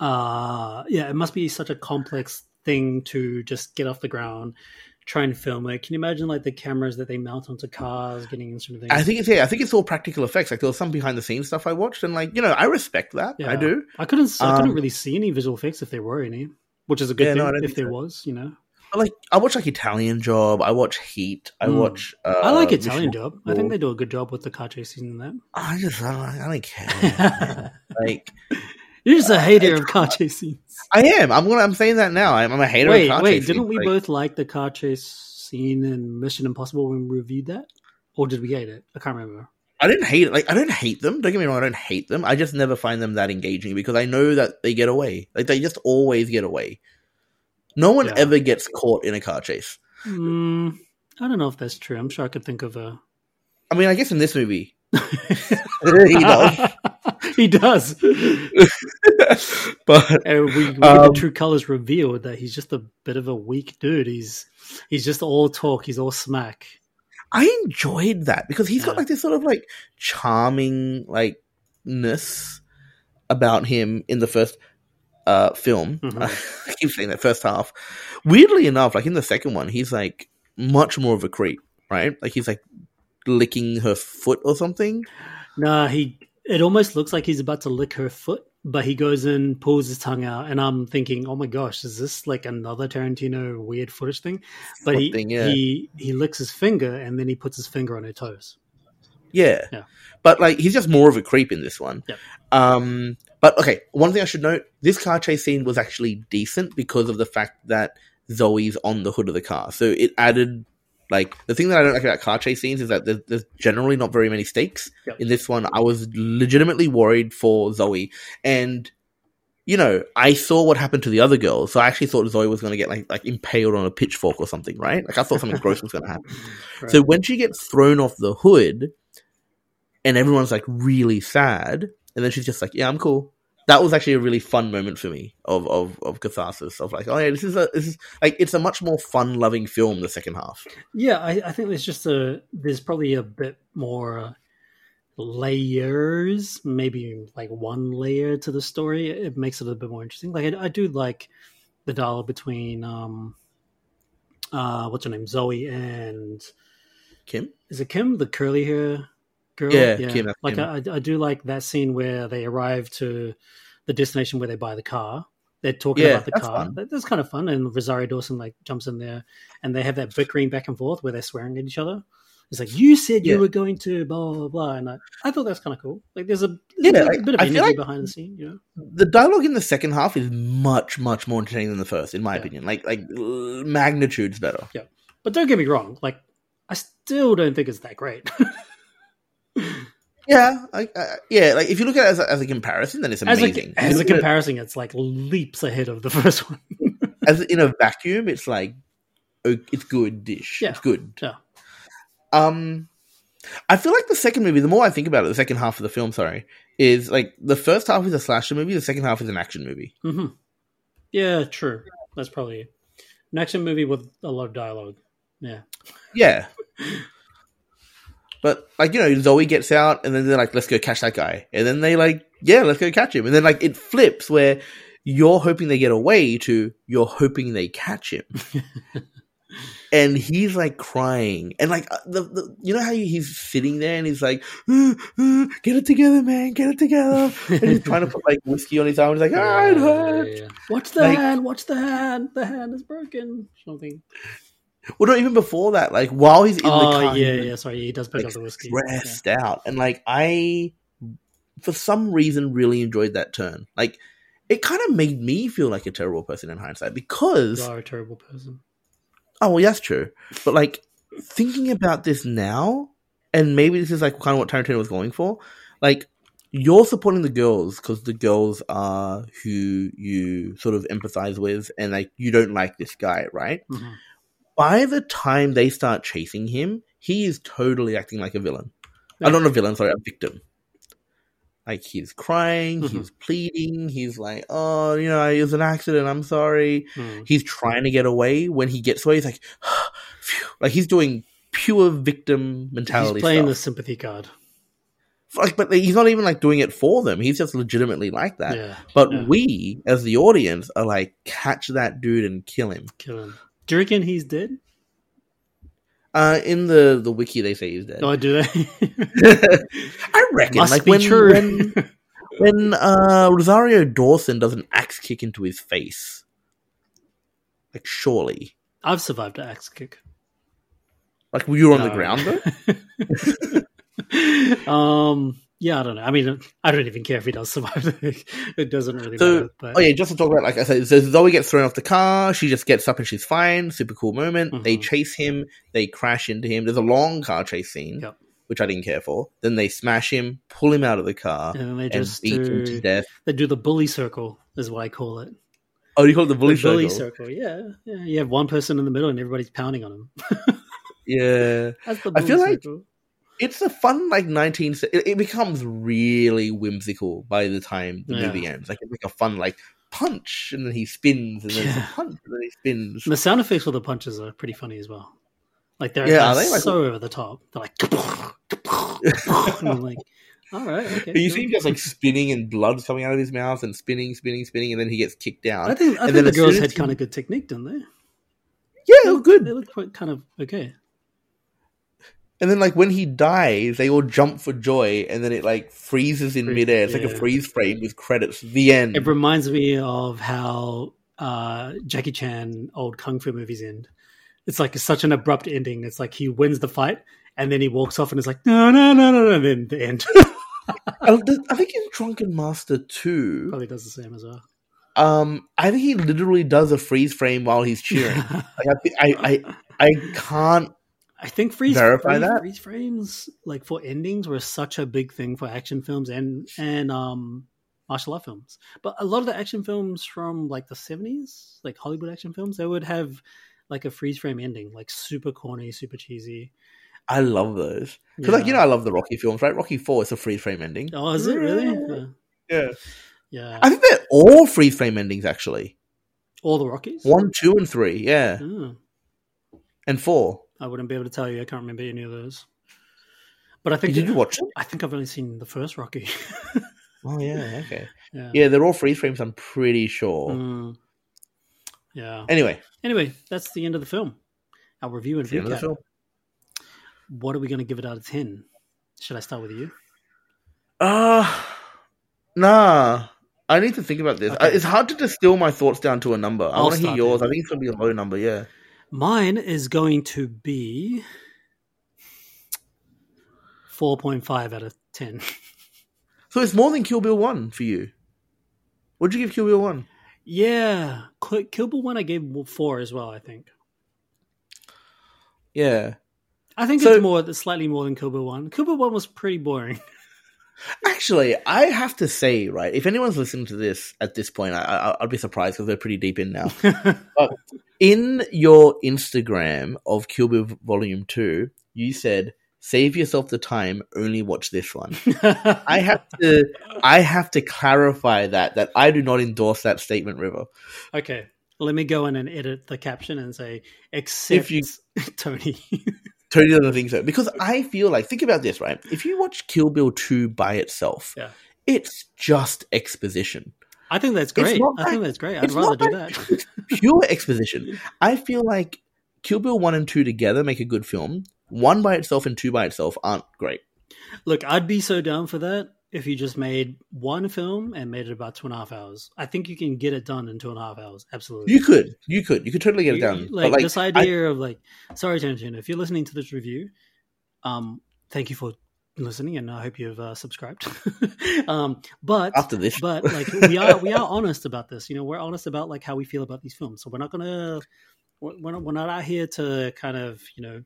uh, yeah, it must be such a complex thing to just get off the ground, try and film it. Can you imagine like the cameras that they mount onto cars, getting in sort of things? I think it's yeah, I think it's all practical effects. Like there was some behind the scenes stuff I watched, and like you know, I respect that. I do. I couldn't. I couldn't Um, really see any visual effects if there were any, which is a good Yeah, thing no, if there so. was. You know, But like I watch like Italian Job. I watch Heat. I Mm. watch. Uh, I like Italian Job. I think they do a good job with the car chasing in that. I just I don't, I don't care. like You're just a hater of car chase scenes. I am. I'm gonna. I'm saying that now. I'm, I'm a hater. Wait, of car wait. Didn't scenes. we Like, both like the car chase scene in Mission Impossible when we reviewed that, or did we hate it? I can't remember. I didn't hate it. Like I don't hate them. Don't get me wrong. I don't hate them. I just never find them that engaging because I know that they get away. Like they just always get away. No one Yeah. ever gets caught in a car chase. Mm, I don't know if that's true. I'm sure I could think of a. I mean, I guess in this movie, he does. he does. but And we, we Um, the true colors revealed that he's just a bit of a weak dude. He's he's just all talk. He's all smack. I enjoyed that because he's got like this sort of like charming like ness about him in the first uh film. Mhm. I keep saying that first half. Weirdly enough, like in the second one, he's like much more of a creep, right? Like he's like licking her foot or something. Nah, he. It almost looks like he's about to lick her foot, but he goes in, pulls his tongue out, and I'm thinking, oh my gosh, is this like another Tarantino weird footage thing? But he thing, yeah. he he licks his finger, and then he puts his finger on her toes. Yeah. Yeah. But like he's just more of a creep in this one. Yep. Um but okay, one thing I should note, this car chase scene was actually decent because of the fact that Zoe's on the hood of the car. So it added like the thing that I don't like about car chase scenes is that there's, there's generally not very many stakes. Yep. In this one, I was legitimately worried for Zoe and you know, I saw what happened to the other girls, so I actually thought Zoe was going to get like like impaled on a pitchfork or something, right? Like I thought something gross was going to happen. Right. So when she gets thrown off the hood, and everyone's like really sad, and then she's just like, "Yeah, I'm cool." That was actually a really fun moment for me of of of catharsis of like, "Oh yeah, this is a this is like it's a much more fun loving film." The second half, Yeah, I, I think there's just a there's probably a bit more layers, maybe like one layer to the story. It makes it a bit more interesting. Like I, I do like the dialogue between um uh what's her name Zoe and Kim. is it Kim the curly hair girl? Yeah, Kim, Like Kim. I, I do like that scene where they arrive to the destination where they buy the car. They're talking Yeah, about the that's car. fun. That- That's kind of fun. And Rosario Dawson like jumps in there, and they have that bickering back and forth where they're swearing at each other. It's like you said you Yeah. were going to blah blah blah, and I, I thought that's kind of cool. Like there's a, Yeah, there's a like, bit of energy like- behind the scene, you know. The dialogue in the second half is much much more entertaining than the first, in my Yeah. opinion. Like like magnitudes better. Yeah, but don't get me wrong, like I still don't think it's that great. Yeah, I, I, yeah. Like if you look at it as a, as a comparison, then it's as amazing. a, as a at it comparison, it's like leaps ahead of the first one. as in a vacuum, it's like it's good dish. Yeah. It's good. Yeah. Um, I feel like the second movie. The more I think about it, the second half of the film, sorry, is like the first half is a slasher movie. The second half is an action movie. hmm Yeah, true. That's probably an action movie with a lot of dialogue. Yeah. Yeah. But like you know, Zoe gets out, and then they're like, "Let's go catch that guy," and then they like, "Yeah, let's go catch him," and then like it flips where you're hoping they get away to you're hoping they catch him, and he's like crying, and like uh, the, the you know how he's sitting there and he's like, "Uh, uh, "Get it together, man, get it together," and he's trying to put like whiskey on his arm. He's like, "Ah, it Yeah, hurts." yeah, yeah. Watch the Like- hand. Watch the hand. The hand is broken. Something. Well, not even before that. Like while he's in the oh car, yeah, yeah. Sorry, he does pick like, up the whiskey. stressed out, and like I, for some reason, really enjoyed that turn. Like it kind of made me feel like a terrible person in hindsight because You are a terrible person. oh well, that's true. But like thinking about this now, and maybe this is like kind of what Tarantino was going for. Like you're supporting the girls because the girls are who you sort of empathize with, and like you don't like this guy, right? Mhm. By the time they start chasing him, he is totally acting like a villain. I'm not a villain, sorry, a victim. Like he's crying, Mhm. he's pleading, he's like, "Oh, you know, it was an accident. I'm sorry." Hmm. He's trying to get away. When he gets away, he's like, Phew. like he's doing pure victim mentality He's playing the sympathy card. Like, but he's not even like doing it for them. He's just legitimately like that. yeah, But yeah. we, as the audience, are like, catch that dude and kill him. kill him. Do you reckon he's dead? Uh, in the the wiki, they say he's dead. Oh, do they? I reckon, Must like be when true. when when uh, Rosario Dawson does an axe kick into his face, like surely, I've survived an axe kick. like were you on the ground though? um, yeah, I don't know. I mean, I don't even care if he does survive. it doesn't really So- matter. But Oh yeah, just to talk about, like I said, so Zoe gets thrown off the car. She just gets up and she's fine. Super cool moment. They Mhm. chase him. They crash into him. There's a long car chase scene, Yep. which I didn't care for. Then they smash him, pull him out of the car, and they and just beat him to do, death. they do the bully circle, is what I call it. Oh, you call it the bully, the bully circle? circle. Yeah, yeah. You have one person in the middle, and everybody's pounding on him. Yeah, That's the I bully feel like- circle. It's a fun like 19. It, it becomes really whimsical by the time the Yeah. movie ends. Like it's like a fun like punch, and then he spins, and then it's a Yeah. punch, and then he spins. And the sound effects for the punches are pretty funny as well. Like they're, Yeah, they're they? Like- so over the top. They're like, and I'm like, all right, okay. But you cool. see him just like spinning and blood's coming out of his mouth and spinning, spinning, spinning, and then he gets kicked down. I think I and think then the girls had kind of good technique, didn't they? Yeah, they look good. They look quite kind of okay. And then like when he dies, they all jump for joy, and then it like freezes in Freeze- midair. It's like a freeze frame with credits. The end. It reminds me of how uh, Jackie Chan old kung fu movies end. It's like such an abrupt ending. It's like he wins the fight and then he walks off and is like, no, no, no, no, no, and then the end. I, I think in Drunken Master two, Probably does the same as well. um, I think he literally does a freeze frame while he's cheering. like I, I, I, I can't. I think freeze, Verify freeze, that? freeze frames, like for endings, were such a big thing for action films and and um martial art films. But a lot of the action films from like the seventies, like Hollywood action films, they would have like a freeze frame ending, like super corny, super cheesy. I love those because, like you know, I love the Rocky films, right? Rocky Four is a freeze frame ending. Oh, is it really? Yeah. Yeah, yeah. I think they're all freeze frame endings actually. All the Rockies? One, two, and three. Yeah, Oh, and four. I wouldn't be able to tell you. I can't remember any of those. But I think Did you watch it? I think I've only seen the first Rocky. Oh yeah, okay. yeah. Yeah, they're all freeze frames. I'm pretty sure. Mm. Yeah. Anyway, Anyway, that's the end of the film. Our review and that's the end of the recap. What are we going to give it out of 10? Should I start with you? Uh nah. I need to think about this. Okay. I- It's hard to distill my thoughts down to a number. I I'll want to hear yours. I think it's gonna be a low number. Yeah. Mine is going to be 4.5 out of 10. So it's more than Kill Bill one for you. What'd you give Kill Bill one? Yeah. Ki- Kill Bill 1 I gave 4 as well, I think. Yeah. I think So- it's more, slightly more than Kill Bill 1. Kill Bill 1 was pretty boring. Actually, I have to say, right, if anyone's listening to this at this point, I, I, I'd be surprised because they're pretty deep in now. in your Instagram of Kill Bill Volume 2, you said, save yourself the time, only watch this one. I have to I have to clarify that that I do not endorse that statement, River. okay. Let me go in and edit the caption and say, except If you- Tony. Tony doesn't think so. Because I feel like think about this, right? If you watch Kill Bill 2 by itself, Yeah. it's just exposition. I think that's great. I think that's great. I'd rather do that- that. Pure exposition. I feel like Kill Bill 1 and 2 together make a good film. One by itself and two by itself aren't great. Look, I'd be so down for that if you just made one film and made it about two and a half hours. I think you can get it done in two and a half hours. Absolutely. You could. You could. You could totally get it done. you- But, Like, like, this idea of like, sorry, Tarantino, if you're listening to this review, um, thank you for listening, and I hope you've uh, subscribed. um, but after this but like we are we are honest about this. You know, we're honest about like how we feel about these films. So we're not gonna we're not, we're not out here to kind of you know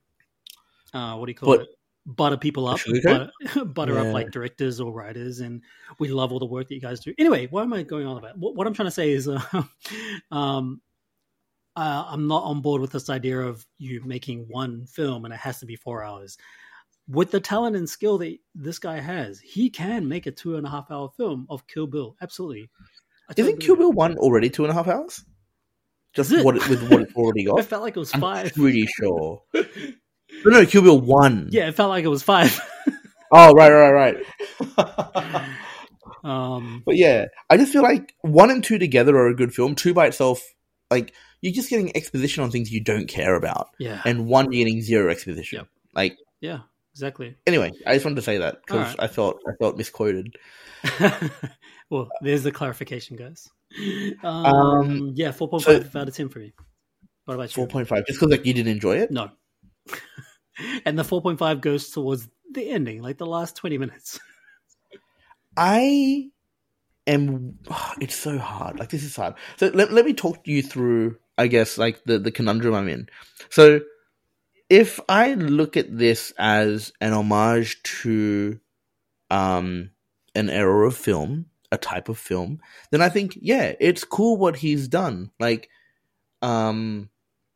uh, what do you call But- it butter people up butter, butter Yeah. up like directors or writers and we love all the work that you guys do anyway what am i going on about what, what i'm trying to say is uh, um uh, i'm not on board with this idea of you making one film and it has to be four hours with the talent and skill that this guy has he can make a two and a half hour film of kill bill absolutely Isn't Kill Bill 1 already two and a half hours? Just it? what it, with what it's already got. it felt like it was I'm five pretty sure. No, no, Kill Bill 1. yeah it felt like it was five Oh, right, right, right. um but yeah, I just feel like 1 and 2 together are a good film. 2 by itself, like, you're just getting exposition on things you don't care about, Yeah. and one you're getting zero exposition. Yep. Like yeah. Exactly. anyway, I just wanted to say that because Alright. I felt I felt misquoted. well, there's the clarification, guys. Um, Um, yeah, four point five out of ten for me. What about you? Four point five, just because like you didn't enjoy it. No. and the four point five goes towards the ending, like the last twenty minutes. I am. It's so hard. Like this is hard. So let let me talk you through. I guess like the the conundrum I'm in. So if I look at this as an homage to um an era of film, a type of film, then I think yeah, it's cool what he's done. Like um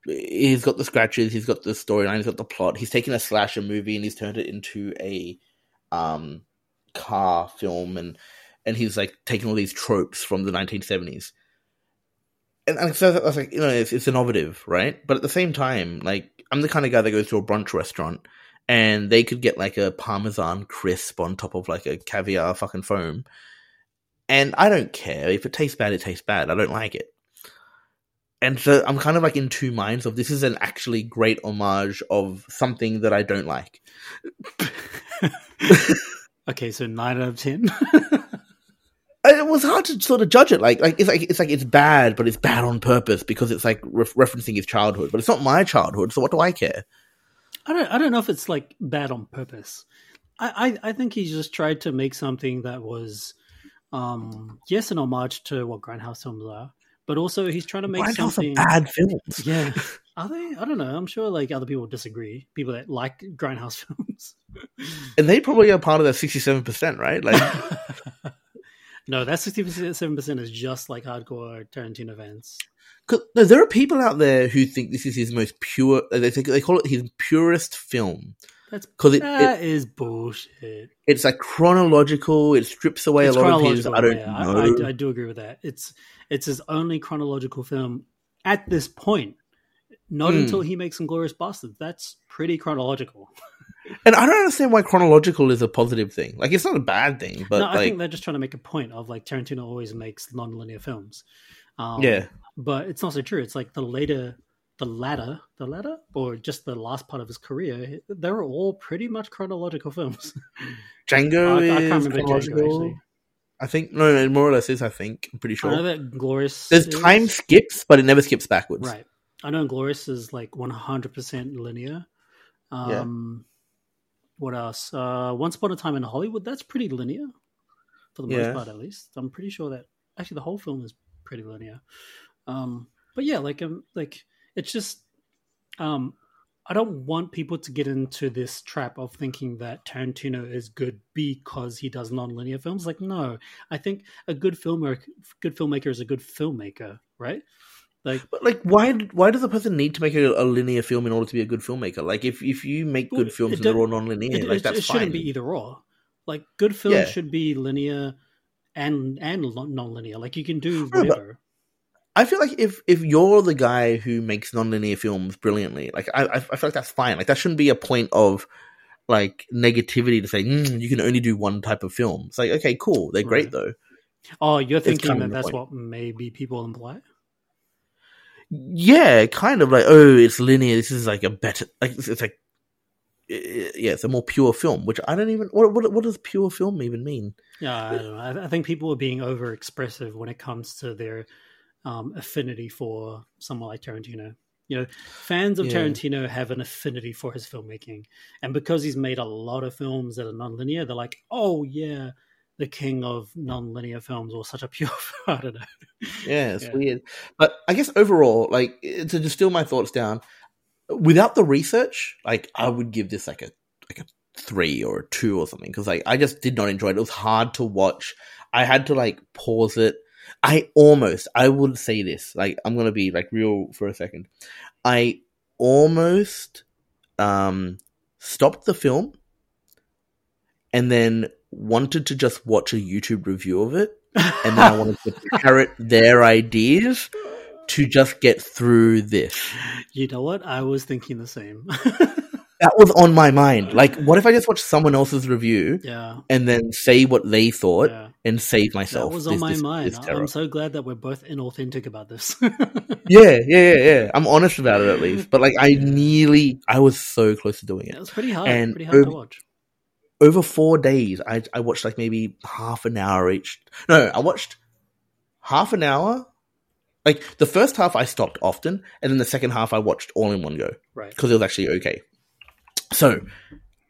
he's got the scratches, he's got the storyline, he's got the plot. He's taken a slasher movie and he's turned it into a um car film and and he's like taking all these tropes from the 1970s and, and so I was like you know it's, it's innovative right but at the same time like i'm the kind of guy that goes to a brunch restaurant and they could get like a parmesan crisp on top of like a caviar fucking foam. And i don't care. If it tastes bad it tastes bad. I don't like it. And so i'm kind of like in two minds of this is an actually great homage of something that i don't like. Okay, so nine out of ten. it was hard to sort of judge it. Like, like it's like it's like it's bad, but it's bad on purpose because it's like re- referencing his childhood. But it's not my childhood, so what do I care? I don't I don't know if it's like bad on purpose. I, I, I think he just tried to make something that was um yes an homage to what Grindhouse films are, but also he's trying to make Grindhouse something bad films. Yeah. Are they? I don't know. I'm sure like other people disagree. People that like Grindhouse films. and they probably are part of that sixty-seven percent, right? Like, no, that sixty seven percent is just like hardcore Tarantino fans. 'cause there are people out there who think this is his most pure. They think they call it his purest film That's because it, that it is bullshit. it's like chronological. It strips away It's a lot of his. chronological, I don't yeah. know. I, I, I do agree with that. It's it's his only chronological film at this point. Not Hmm. until he makes Inglourious Basterds. That's pretty chronological. and I don't understand why chronological is a positive thing. Like, it's not a bad thing, but no, I like, think they're just trying to make a point of like Tarantino always makes non-linear films. Um, yeah. but it's not so true. It's like the later, the latter, the latter, or just the last part of his career. They were all pretty much chronological films. Django I, I can't remember Django chronological. actually. I think no, no, more or less is. I think I'm pretty sure. I know that Glorious. There's is- time skips, but it never skips backwards. right? I know Glorious is like 100 percent linear. Um, What else? Uh, Once Upon a Time in Hollywood. That's pretty linear, for the Yeah. most part, at least. I'm pretty sure that actually the whole film is pretty linear. Um, but yeah, like um, like it's just um, I don't want people to get into this trap of thinking that Tarantino is good because he does non-linear films. Like, no, I think a good filmmaker, good filmmaker is a good filmmaker, right? Like, But like, why? Why does a person need to make a, a linear film in order to be a good filmmaker? Like, if if you make good films and they're all non-linear, it, like that's it shouldn't fine. be either or. Like, good films Yeah. should be linear and and non-linear. Like, you can do whatever. I feel like if if you're the guy who makes non-linear films brilliantly, like I I feel like that's fine. Like that shouldn't be a point of like negativity to say mm, you can only do one type of film. It's like okay, cool, they're great Right. though. Oh, you're thinking that that's what maybe people imply. Yeah, kind of like oh, it's linear. This is like a better like it's, it's like yeah, it's a more pure film. Which I don't even what what what does pure film even mean? Yeah, I don't know. I, I think people are being over expressive when it comes to their um, affinity for someone like Tarantino. You know, fans of Yeah. Tarantino have an affinity for his filmmaking, and because he's made a lot of films that are non-linear, they're like, "Oh yeah, the king of non-linear films," or such a pure. I don't know. Yeah, it's Yeah. weird. But I guess overall, like eh, to distill my thoughts down, without the research, like I would give this like a like a three or a two or something because like I just did not enjoy it. It was hard to watch. I had to like pause it. I almost, I would say this, like I'm gonna be like real for a second. I almost um stopped the film and then wanted to just watch a YouTube review of it and then I wanted to parrot their ideas to just get through this. you know what? I was thinking the same. that was on my mind. Like, what if I just watched someone else's review Yeah. and then say what they thought Yeah. and save That myself? was on this- my this- mind. this. I'm so glad that we're both inauthentic about this. Yeah, yeah, yeah, yeah. I'm honest about it at least. But like, I nearly, I was so close to doing it it. was pretty hard. And pretty hard to um, watch. Over four days, I I watched like maybe half an hour each. No, I watched half an hour. Like the first half, I stopped often, and then the second half, I watched all in one go Right. because it was actually okay. So,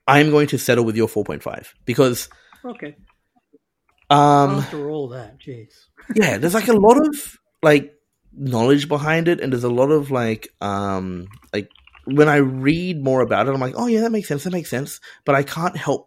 I'm going to settle with your 4.5 because, Okay. um, After all that, jeez. yeah, there's like a lot of like knowledge behind it, and there's a lot of like um like when I read more about it, I'm like, oh yeah, that makes sense, that makes sense. But I can't help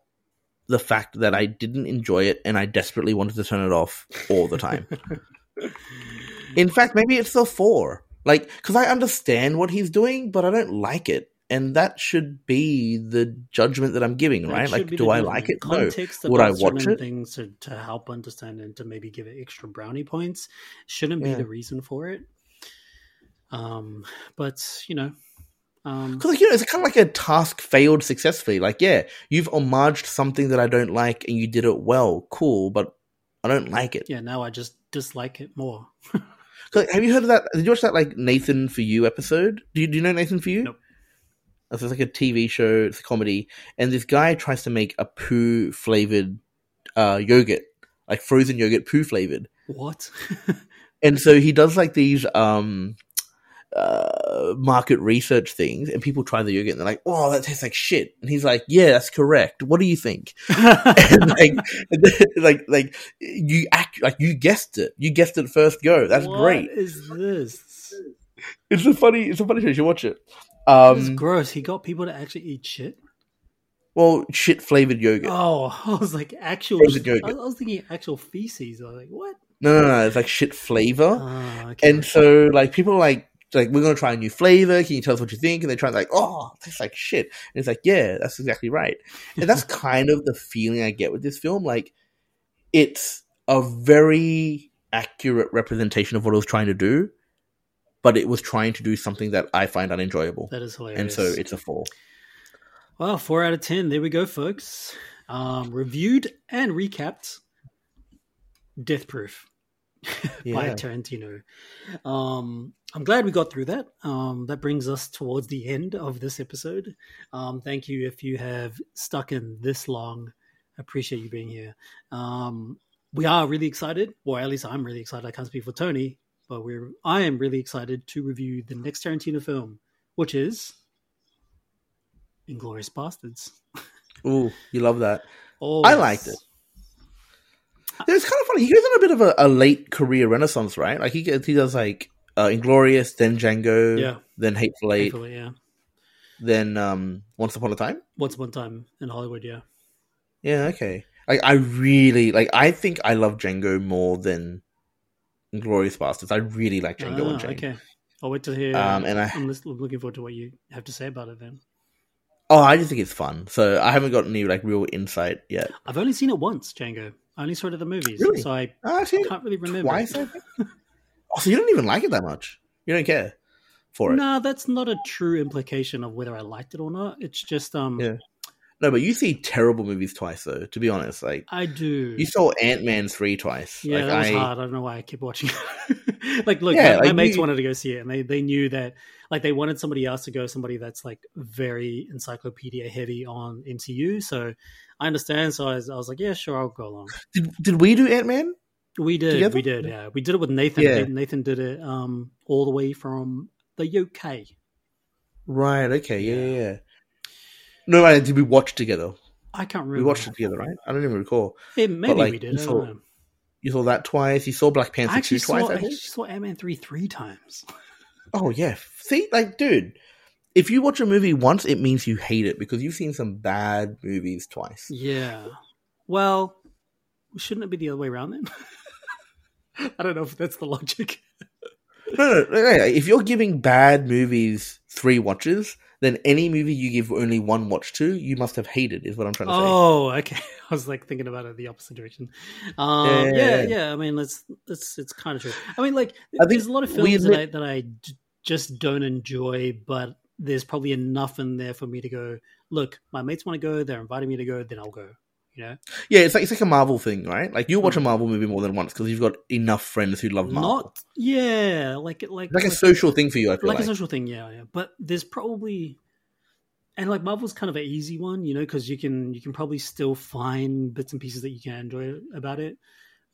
the fact that I didn't enjoy it, and I desperately wanted to turn it off all the time. In fact, maybe it's the four, like because I understand what he's doing, but I don't like it. And that should be the judgment that I'm giving, That right? Like, do I like it? No. Would I watch it? Things to, to help understand and to maybe give it extra brownie points shouldn't be the reason for it. Um, but you know, um, Because like, you know, it's kind of like a task failed successfully. Like, yeah, you've homaged something that I don't like, and you did it well. Cool, but I don't like it. yeah, now I just dislike it more. 'Cause, have you heard of that? Did you watch that like Nathan for You episode? Do you, do you know Nathan for You? Nope. It's like a TV show. It's a comedy, and this guy tries to make a poo flavored uh, yogurt, like frozen yogurt, poo flavored. What? And so he does like these um uh market research things and people try the yogurt and they're like, Oh, that tastes like shit. And he's like, Yeah, that's correct. What do you think? and like like like you act like you guessed it. You guessed it first go. That's What great. is this? It's a funny it's a funny show, you should watch it. It's Um gross. He got people to actually eat shit. well shit flavored yogurt. Oh, I was like actual. Frozen I yogurt. was thinking actual feces. I was like, what? No no no, it's like shit flavor. Ah, okay. And so like people are like like we're gonna try a new flavor. Can you tell us what you think? And they try like, oh, it tastes like shit. And it's like, yeah, that's exactly right. And that's kind of the feeling I get with this film. Like, it's a very accurate representation of what it was trying to do, but it was trying to do something that I find unenjoyable. that is hilarious. And so it's a four. Well, four out of ten. There we go, folks. Um, reviewed and recapped. Death Proof by Tarantino. Um, I'm glad we got through that. Um, that brings us towards the end of this episode. Um, thank you if you have stuck in this long. Appreciate you being here. Um, we are really excited, or at least I'm really excited. I can't speak for Tony, but we're I am really excited to review the next Tarantino film, which is Inglourious Basterds. Ooh, you love that. Oh, I liked it. It's kind of funny. He goes on a bit of a, a late career renaissance, right? Like he gets- he does like uh, Inglourious, then Django, Yeah. then Hateful Eight, Thankfully, yeah. then um, Once Upon a Time. Once upon a time in Hollywood, yeah. Yeah, okay. Like I really like. I think I love Django more than Inglourious Basterds. I really like Django Ah, Unchained. okay. I'll wait to hear. Um, and I- I'm looking forward to what you have to say about it. Then Oh, I just think it's fun. So I haven't got any like real insight yet. I've only seen it once, Django. I only saw it at the movies, Really? so I it can't really remember. twice. I think. oh, so you don't even like it that much. You don't care for it. No, that's not a true implication of whether I liked it or not. It's just um, Yeah. No, but you see terrible movies twice, though. To be honest, like I do. you saw Ant Man three twice. Yeah, like, that was I, hard. I don't know why I keep watching it. like, look, Yeah, my, my mates you- wanted to go see it, and they, they knew that, like, they wanted somebody else to go, somebody that's like very encyclopedia heavy on MCU. So I understand. So I was, I was like, yeah, sure, I'll go along. Did did we do Ant Man? We did, Together? we did, yeah, we did it with Nathan. Yeah. Nathan did it um all the way from the UK. Right. Okay. Yeah. Yeah. yeah. No, right, did we watch together? I can't remember. We watched it together, right? I don't even recall. Yeah, maybe like, we did. you I saw- don't know. You saw that twice. You saw Black Panther I two twice. I I think. actually saw Ant Man three three times. Oh yeah. See, like, dude, if you watch a movie once, it means you hate it because you've seen some bad movies twice. Yeah. Well, shouldn't it be the other way around then? I don't know if that's the logic. No, no, no, no. If you're giving bad movies three watches, then any movie you give only one watch to, you must have hated. Is what I'm trying to say. Oh, okay. I was like thinking about it the opposite direction. Um, Yeah, yeah, yeah. I mean, it's it's it's kind of true. I mean, like, I there's a lot of films that I that I just don't enjoy, but there's probably enough in there for me to go. Look, my mates want to go. They're inviting me to go. Then I'll go. You know, Yeah, it's like it's like a Marvel thing, right? Like you watch a Marvel movie more than once because you've got enough friends who love Marvel. not yeah, like it, like like a like- social thing for you. I feel like, like. a social thing, yeah, yeah. But there's probably, and like Marvel's kind of an easy one, you know, because you can you can probably still find bits and pieces that you can enjoy about it.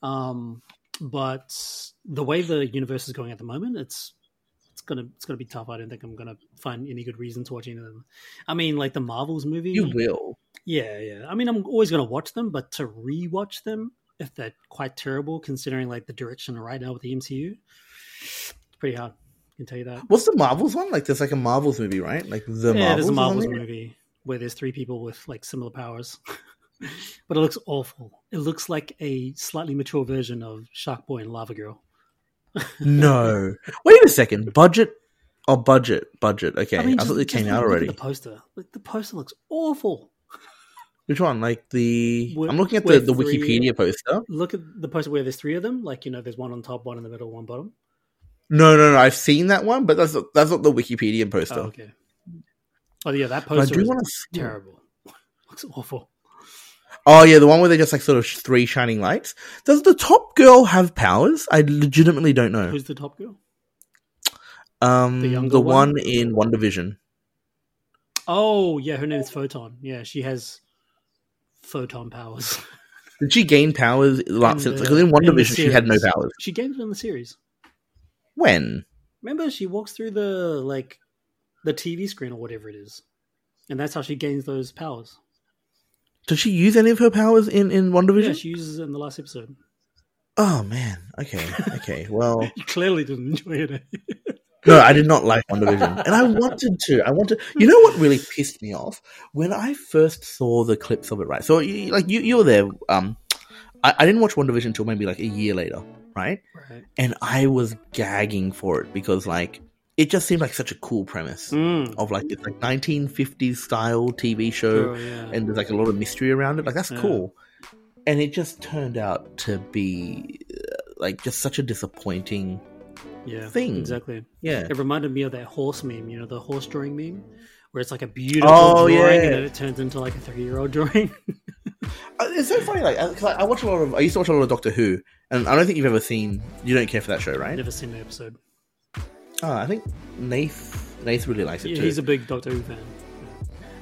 Um, but the way the universe is going at the moment, it's gonna it's gonna be tough. I don't think I'm gonna find any good reason to watch any of them. I mean, like the Marvels movie, you will. yeah, yeah. I mean, I'm always gonna watch them, but to rewatch them if they're quite terrible, considering like the direction right now with the MCU, it's pretty hard. I can tell you that. What's the Marvels one? Like there's like a Marvels movie, right? Like the yeah, Marvels. there's a Marvels movie where there's three people with like similar powers, but it looks awful. It looks like a slightly mature version of Shark Boy and Lava Girl. No. Wait a second. Budget. Oh, budget. Budget. Okay. I, mean, thought just- they just came out already. The poster, like the poster looks awful. Which one? Like the. With- I'm looking at the, the three- Wikipedia poster. Look at the poster where there's three of them. Like you know, there's one on top, one in the middle, one bottom. No, no, no. I've seen that one, but that's not, that's not the Wikipedia poster. Oh, okay. Oh yeah, that But I poster do is want to it. terrible. looks awful. Oh yeah, the one where they just like sort of three shining lights. Does the top girl have powers? I legitimately don't know. Who's the top girl? Um, the the, one? one? in WandaVision. Oh yeah, her name is Photon. Yeah, she has photon powers. Did she gain powers last? In Since, because in WandaVision she had no powers. she gained it in the series. When? Remember, she walks through the like the TV screen or whatever it is, and that's how she gains those powers. Did she use any of her powers in in WandaVision? Yeah, she uses it in the last episode. Oh man. Okay. Okay. Well, You clearly didn't enjoy it. eh? no, I did not like WandaVision, and I wanted to. I wanted. You know what really pissed me off when I first saw the clips of it. Right. So, you, like you, you were there. Um, I, I didn't watch WandaVision until maybe like a year later. Right. right. And I was gagging for it because like it just seemed like such a cool premise Mm. of like it's like 1950s style TV show. Yeah. and there's like a lot of mystery around it. Like that's Yeah. cool. And it just turned out to be uh, like just such a disappointing. yeah, thing. exactly. Yeah. It reminded me of that horse meme, you know, the horse drawing meme, where it's like a beautiful Oh, drawing yeah. and then it turns into like a three-year-old drawing. Uh, It's so funny. Like, because I, I watch a lot of. I used to watch a lot of Doctor Who, and I don't think you've ever seen. You don't care for that show, right? Never seen the episode. Oh, I think Nath. Nath really likes it Yeah, too. he's a big Doctor Who fan.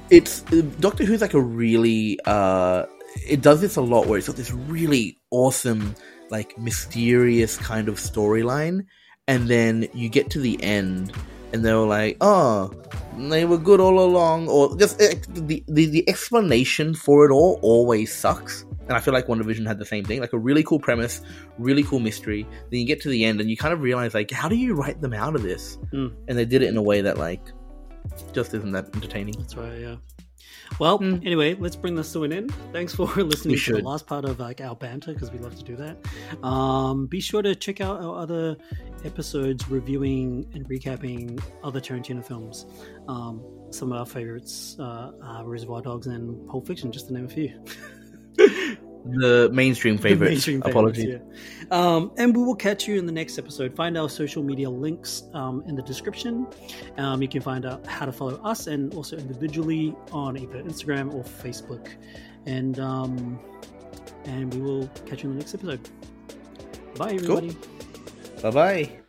it's uh, Doctor Who's like a really uh it does this a lot where it's got this really awesome like mysterious kind of storyline and then you get to the end and they were like oh they were good all along or just eh, the, the the explanation for it all always sucks and I feel like WandaVision had the same thing, like a really cool premise, really cool mystery. Then you get to the end and you kind of realize, like, how do you write them out of this? Hmm. And they did it in a way that, like, just isn't that entertaining. That's right, yeah. Well, Hmm. anyway, let's bring this to an end. Thanks for listening to the last part of like our banter because we love to do that. Um, be sure to check out our other episodes reviewing and recapping other Tarantino films. Um, some of our favorites uh, are Reservoir Dogs and Pulp Fiction, just to name a few. The mainstream favorites. mainstream favorites, yeah. Um, and we will catch you in the next episode. Find our social media links um, in the description. Um, you can find out how to follow us and also individually on either Instagram or Facebook. And um, and we will catch you in the next episode. Bye, everybody. Bye bye.